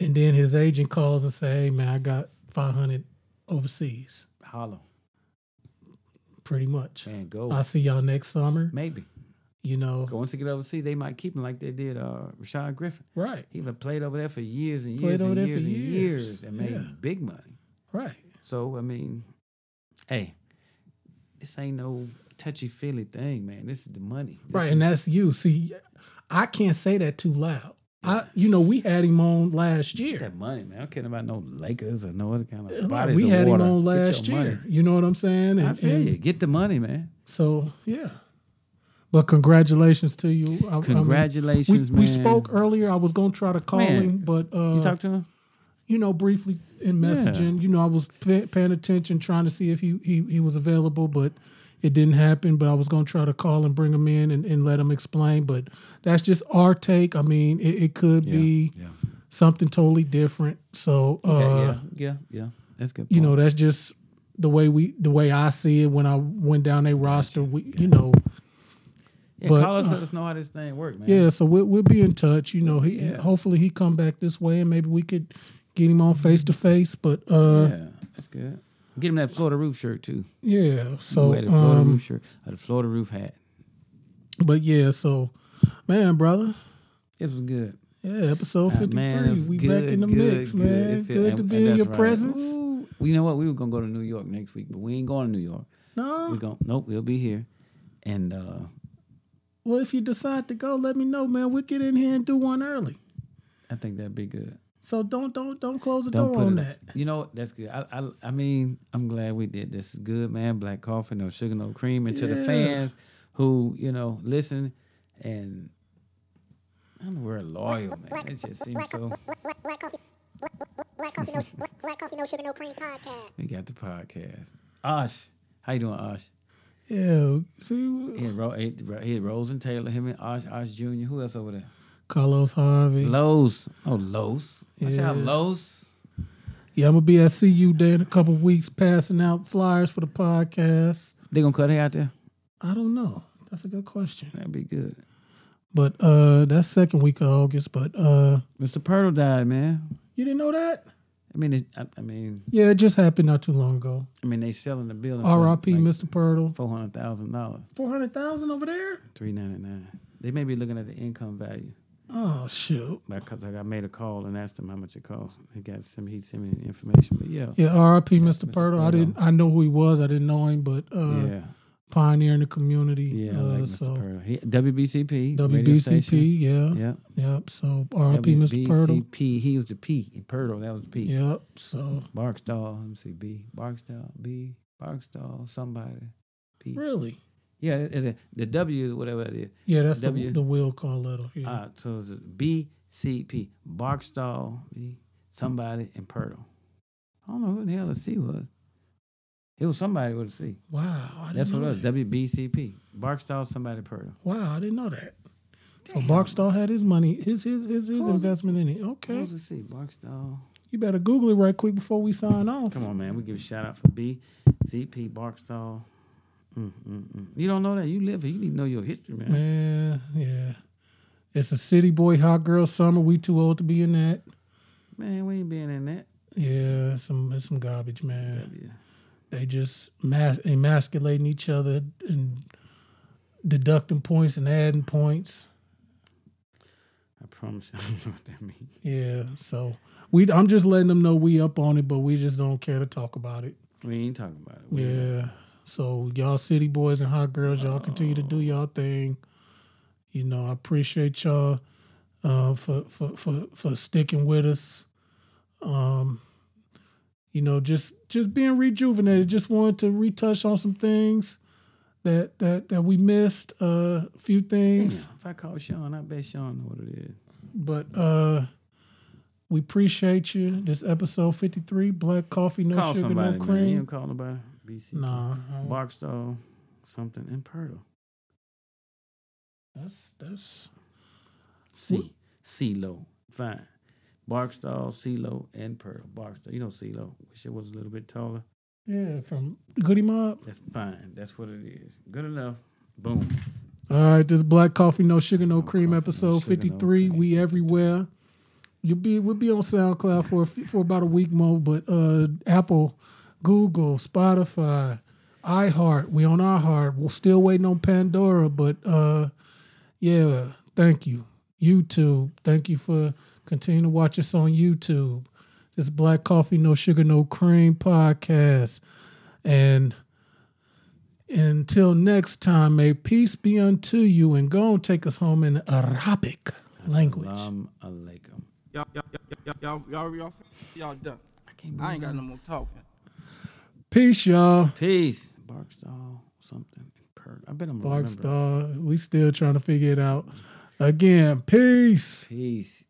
Speaker 1: And then his agent calls and say, hey man, I got five hundred overseas.
Speaker 2: Hollow.
Speaker 1: Pretty much.
Speaker 2: Man, go.
Speaker 1: I'll see y'all next summer.
Speaker 2: Maybe.
Speaker 1: You know,
Speaker 2: Go once they get overseas, they might keep him like they did uh Rashad Griffin.
Speaker 1: right,
Speaker 2: He played over there for years and years and years and
Speaker 1: years.
Speaker 2: years and made
Speaker 1: Yeah.
Speaker 2: big money.
Speaker 1: right.
Speaker 2: So I mean, hey, this ain't no touchy feely thing, man. This is the money. This
Speaker 1: Right, and that's you. See, I can't say that too loud. I, you know, we had him on last year.
Speaker 2: that money, man. I don't care about no Lakers or no other kind of bodies
Speaker 1: we
Speaker 2: of
Speaker 1: had
Speaker 2: water.
Speaker 1: him on last
Speaker 2: money.
Speaker 1: year. You know what I'm saying?
Speaker 2: I feel
Speaker 1: and
Speaker 2: you. Get the money, man.
Speaker 1: so yeah. But congratulations to you. I- I mean,
Speaker 2: Congratulations,
Speaker 1: we, we spoke earlier. I was gonna try to call
Speaker 2: Man,
Speaker 1: him, but uh,
Speaker 2: You talked to him?
Speaker 1: you know, briefly in messaging. You know, I was pay, paying attention, trying to see if he, he he was available, but it didn't happen. But I was gonna try to call and bring him in and, and let him explain. But that's just our take. I mean, it, it could be
Speaker 2: yeah.
Speaker 1: something totally different. So, uh,
Speaker 2: yeah, yeah, yeah. That's good.
Speaker 1: you know, that's just the way we the way I see it when I went down a roster. We, you know,
Speaker 2: yeah,
Speaker 1: but,
Speaker 2: call us,
Speaker 1: uh,
Speaker 2: let us know how this thing work, man.
Speaker 1: yeah. So we'll we'll be in touch. You know, he
Speaker 2: Yeah.
Speaker 1: hopefully he come back this way and maybe we could get him on face to face. But uh,
Speaker 2: yeah, that's good. Get him that Florida roof shirt too.
Speaker 1: yeah. So
Speaker 2: Wear the Florida
Speaker 1: um,
Speaker 2: roof shirt, or the Florida roof hat.
Speaker 1: But yeah, so man, brother,
Speaker 2: It was good.
Speaker 1: yeah, episode fifty
Speaker 2: man,
Speaker 1: We
Speaker 2: good,
Speaker 1: back in the
Speaker 2: good,
Speaker 1: mix,
Speaker 2: good.
Speaker 1: man. Good
Speaker 2: and-
Speaker 1: to be in your
Speaker 2: right.
Speaker 1: presence.
Speaker 2: Ooh. You know what? We were gonna go to New York next week, but we ain't going to New York.
Speaker 1: No,
Speaker 2: We going nope. We'll be here, and uh
Speaker 1: well, if you decide to go, let me know, man. We'll get in here and do one early.
Speaker 2: I think that'd be good.
Speaker 1: So don't don't don't close the
Speaker 2: Don't
Speaker 1: door on
Speaker 2: it.
Speaker 1: that.
Speaker 2: You know? That's good. I, I I mean, I'm glad we did this. Good, man. Black coffee, no sugar, no cream. And to the fans who you know listen and. I don't we're loyal, man. It just seems so.
Speaker 3: Black, black, black coffee. Black, black coffee, no, black, black coffee, no sugar, no cream podcast.
Speaker 2: We got the podcast. Osh, how you doing, Osh?
Speaker 1: Yeah, see,
Speaker 2: He had, Ro- he had, he had Rose and Taylor, him and Osh, Osh Jr. Who else over there?
Speaker 1: Carlos Harvey.
Speaker 2: Lowe's. Oh, Lowe's. Watch out,
Speaker 1: Yeah.
Speaker 2: Lowe's.
Speaker 1: Yeah, I'm gonna be at CU Day in a couple weeks, passing out flyers for the podcast.
Speaker 2: They gonna cut it out there?
Speaker 1: I don't know. That's a good question.
Speaker 2: That'd be good.
Speaker 1: But uh that's second week of August. But uh
Speaker 2: Mr. Purtle died, man.
Speaker 1: you didn't know that?
Speaker 2: I mean, it, I, I mean,
Speaker 1: Yeah, it just happened not too long ago.
Speaker 2: I mean, they selling the building.
Speaker 1: R.I.P. Mr. Purtle.
Speaker 2: Four hundred thousand dollars,
Speaker 1: Four hundred thousand over there.
Speaker 2: three ninety nine. They may be looking at the income value
Speaker 1: Oh shoot.
Speaker 2: because I got made a call and asked him how much it cost. He got some. He sent me the information, but yeah,
Speaker 1: Yeah, R.I.P. Mr.
Speaker 2: Mr.
Speaker 1: Purtle. I didn't. I know who he was. I didn't know him, but uh,
Speaker 2: yeah,
Speaker 1: pioneer in the community.
Speaker 2: yeah.
Speaker 1: Uh,
Speaker 2: like Mr.
Speaker 1: so
Speaker 2: Purtle. He, WBCP.
Speaker 1: WBCP. Yeah.
Speaker 2: Yeah.
Speaker 1: Yep. So R.I.P. Mr. Purtle.
Speaker 2: WBCP. He was the P. Purtle, that was the P.
Speaker 1: Yep. So
Speaker 2: Barksdale. Let me see. B. Barksdale. B. Barksdale. Somebody. P.
Speaker 1: really,
Speaker 2: Yeah, it- the W, whatever it is.
Speaker 1: yeah, that's
Speaker 2: W.
Speaker 1: the the will call letter. Yeah.
Speaker 2: Uh, so it's BCP. Barkstall, somebody, and Purtle. I don't know who the hell the C was. It was somebody with a C.
Speaker 1: wow. I didn't
Speaker 2: That's what it was.
Speaker 1: that.
Speaker 2: WBCP. Barkstall, somebody, Purtle.
Speaker 1: Wow, I didn't know that. So Barkstall had his money, his his his, his
Speaker 2: Who was it?
Speaker 1: investment in it. Okay,
Speaker 2: was the C? Barksdale.
Speaker 1: you better Google it right quick before we sign off.
Speaker 2: Come on, man. We give a shout out for BCP, Barksdale. Mm, mm, mm. You don't know that? You live here. You need to know your history, man.
Speaker 1: Man, yeah, it's a city boy hot girl summer. We too old to be in that.
Speaker 2: Man, we ain't being in that.
Speaker 1: Yeah, some it's some garbage, man.
Speaker 2: W.
Speaker 1: They just mas- emasculating each other and deducting points and adding points.
Speaker 2: I promise you, I don't know what that means.
Speaker 1: Yeah, so we I'm just letting them know we up on it, but we just don't care to talk about it.
Speaker 2: We ain't talking about it. We-
Speaker 1: Yeah. So y'all city boys and hot girls, y'all continue to do y'all thing. You know, I appreciate y'all uh, for, for for for sticking with us. Um, you know, just just being rejuvenated. Just wanted to retouch on some things that that that we missed. Uh, a few things,
Speaker 2: If I call Sean, I bet Sean know what it is.
Speaker 1: but uh, we appreciate you. This episode fifty three, black coffee, no
Speaker 2: call
Speaker 1: sugar, no
Speaker 2: man. You
Speaker 1: cream.
Speaker 2: don't call nobody. BC.
Speaker 1: Nah, I-
Speaker 2: Barkstall, something, in Purtle.
Speaker 1: that's that's
Speaker 2: C. CeeLo. Fine. Barkstall, CeeLo, and Pearl. Barkstall. You know CeeLo. Wish it was a little bit taller.
Speaker 1: yeah from Goodie Mob.
Speaker 2: That's fine. That's what it is. Good enough. Boom.
Speaker 1: All right, this black coffee, no sugar, no cream,
Speaker 2: coffee, no
Speaker 1: episode
Speaker 2: no
Speaker 1: fifty three.
Speaker 2: cream.
Speaker 1: we everywhere. You'll be we'll be on SoundCloud for a few- for about a week more, but uh, Apple, Google, Spotify, iHeart, we on iHeart. We're still waiting on Pandora, but uh, yeah, thank you, YouTube. Thank you for continuing to watch us on YouTube. This Black Coffee, No Sugar, No Cream podcast, and. Until next time, may peace be unto you and go and take us home in Arabic language.
Speaker 2: Salam alaikum.
Speaker 4: Y'all, y'all, y'all, y'all, y'all, y'all, y'all done.
Speaker 2: I can't
Speaker 4: I ain't got no more talking.
Speaker 1: Peace, y'all.
Speaker 2: Peace. Barkstall, something. I bet I'm.
Speaker 1: Barkstar, we still trying to figure it out. Again, peace.
Speaker 2: Peace.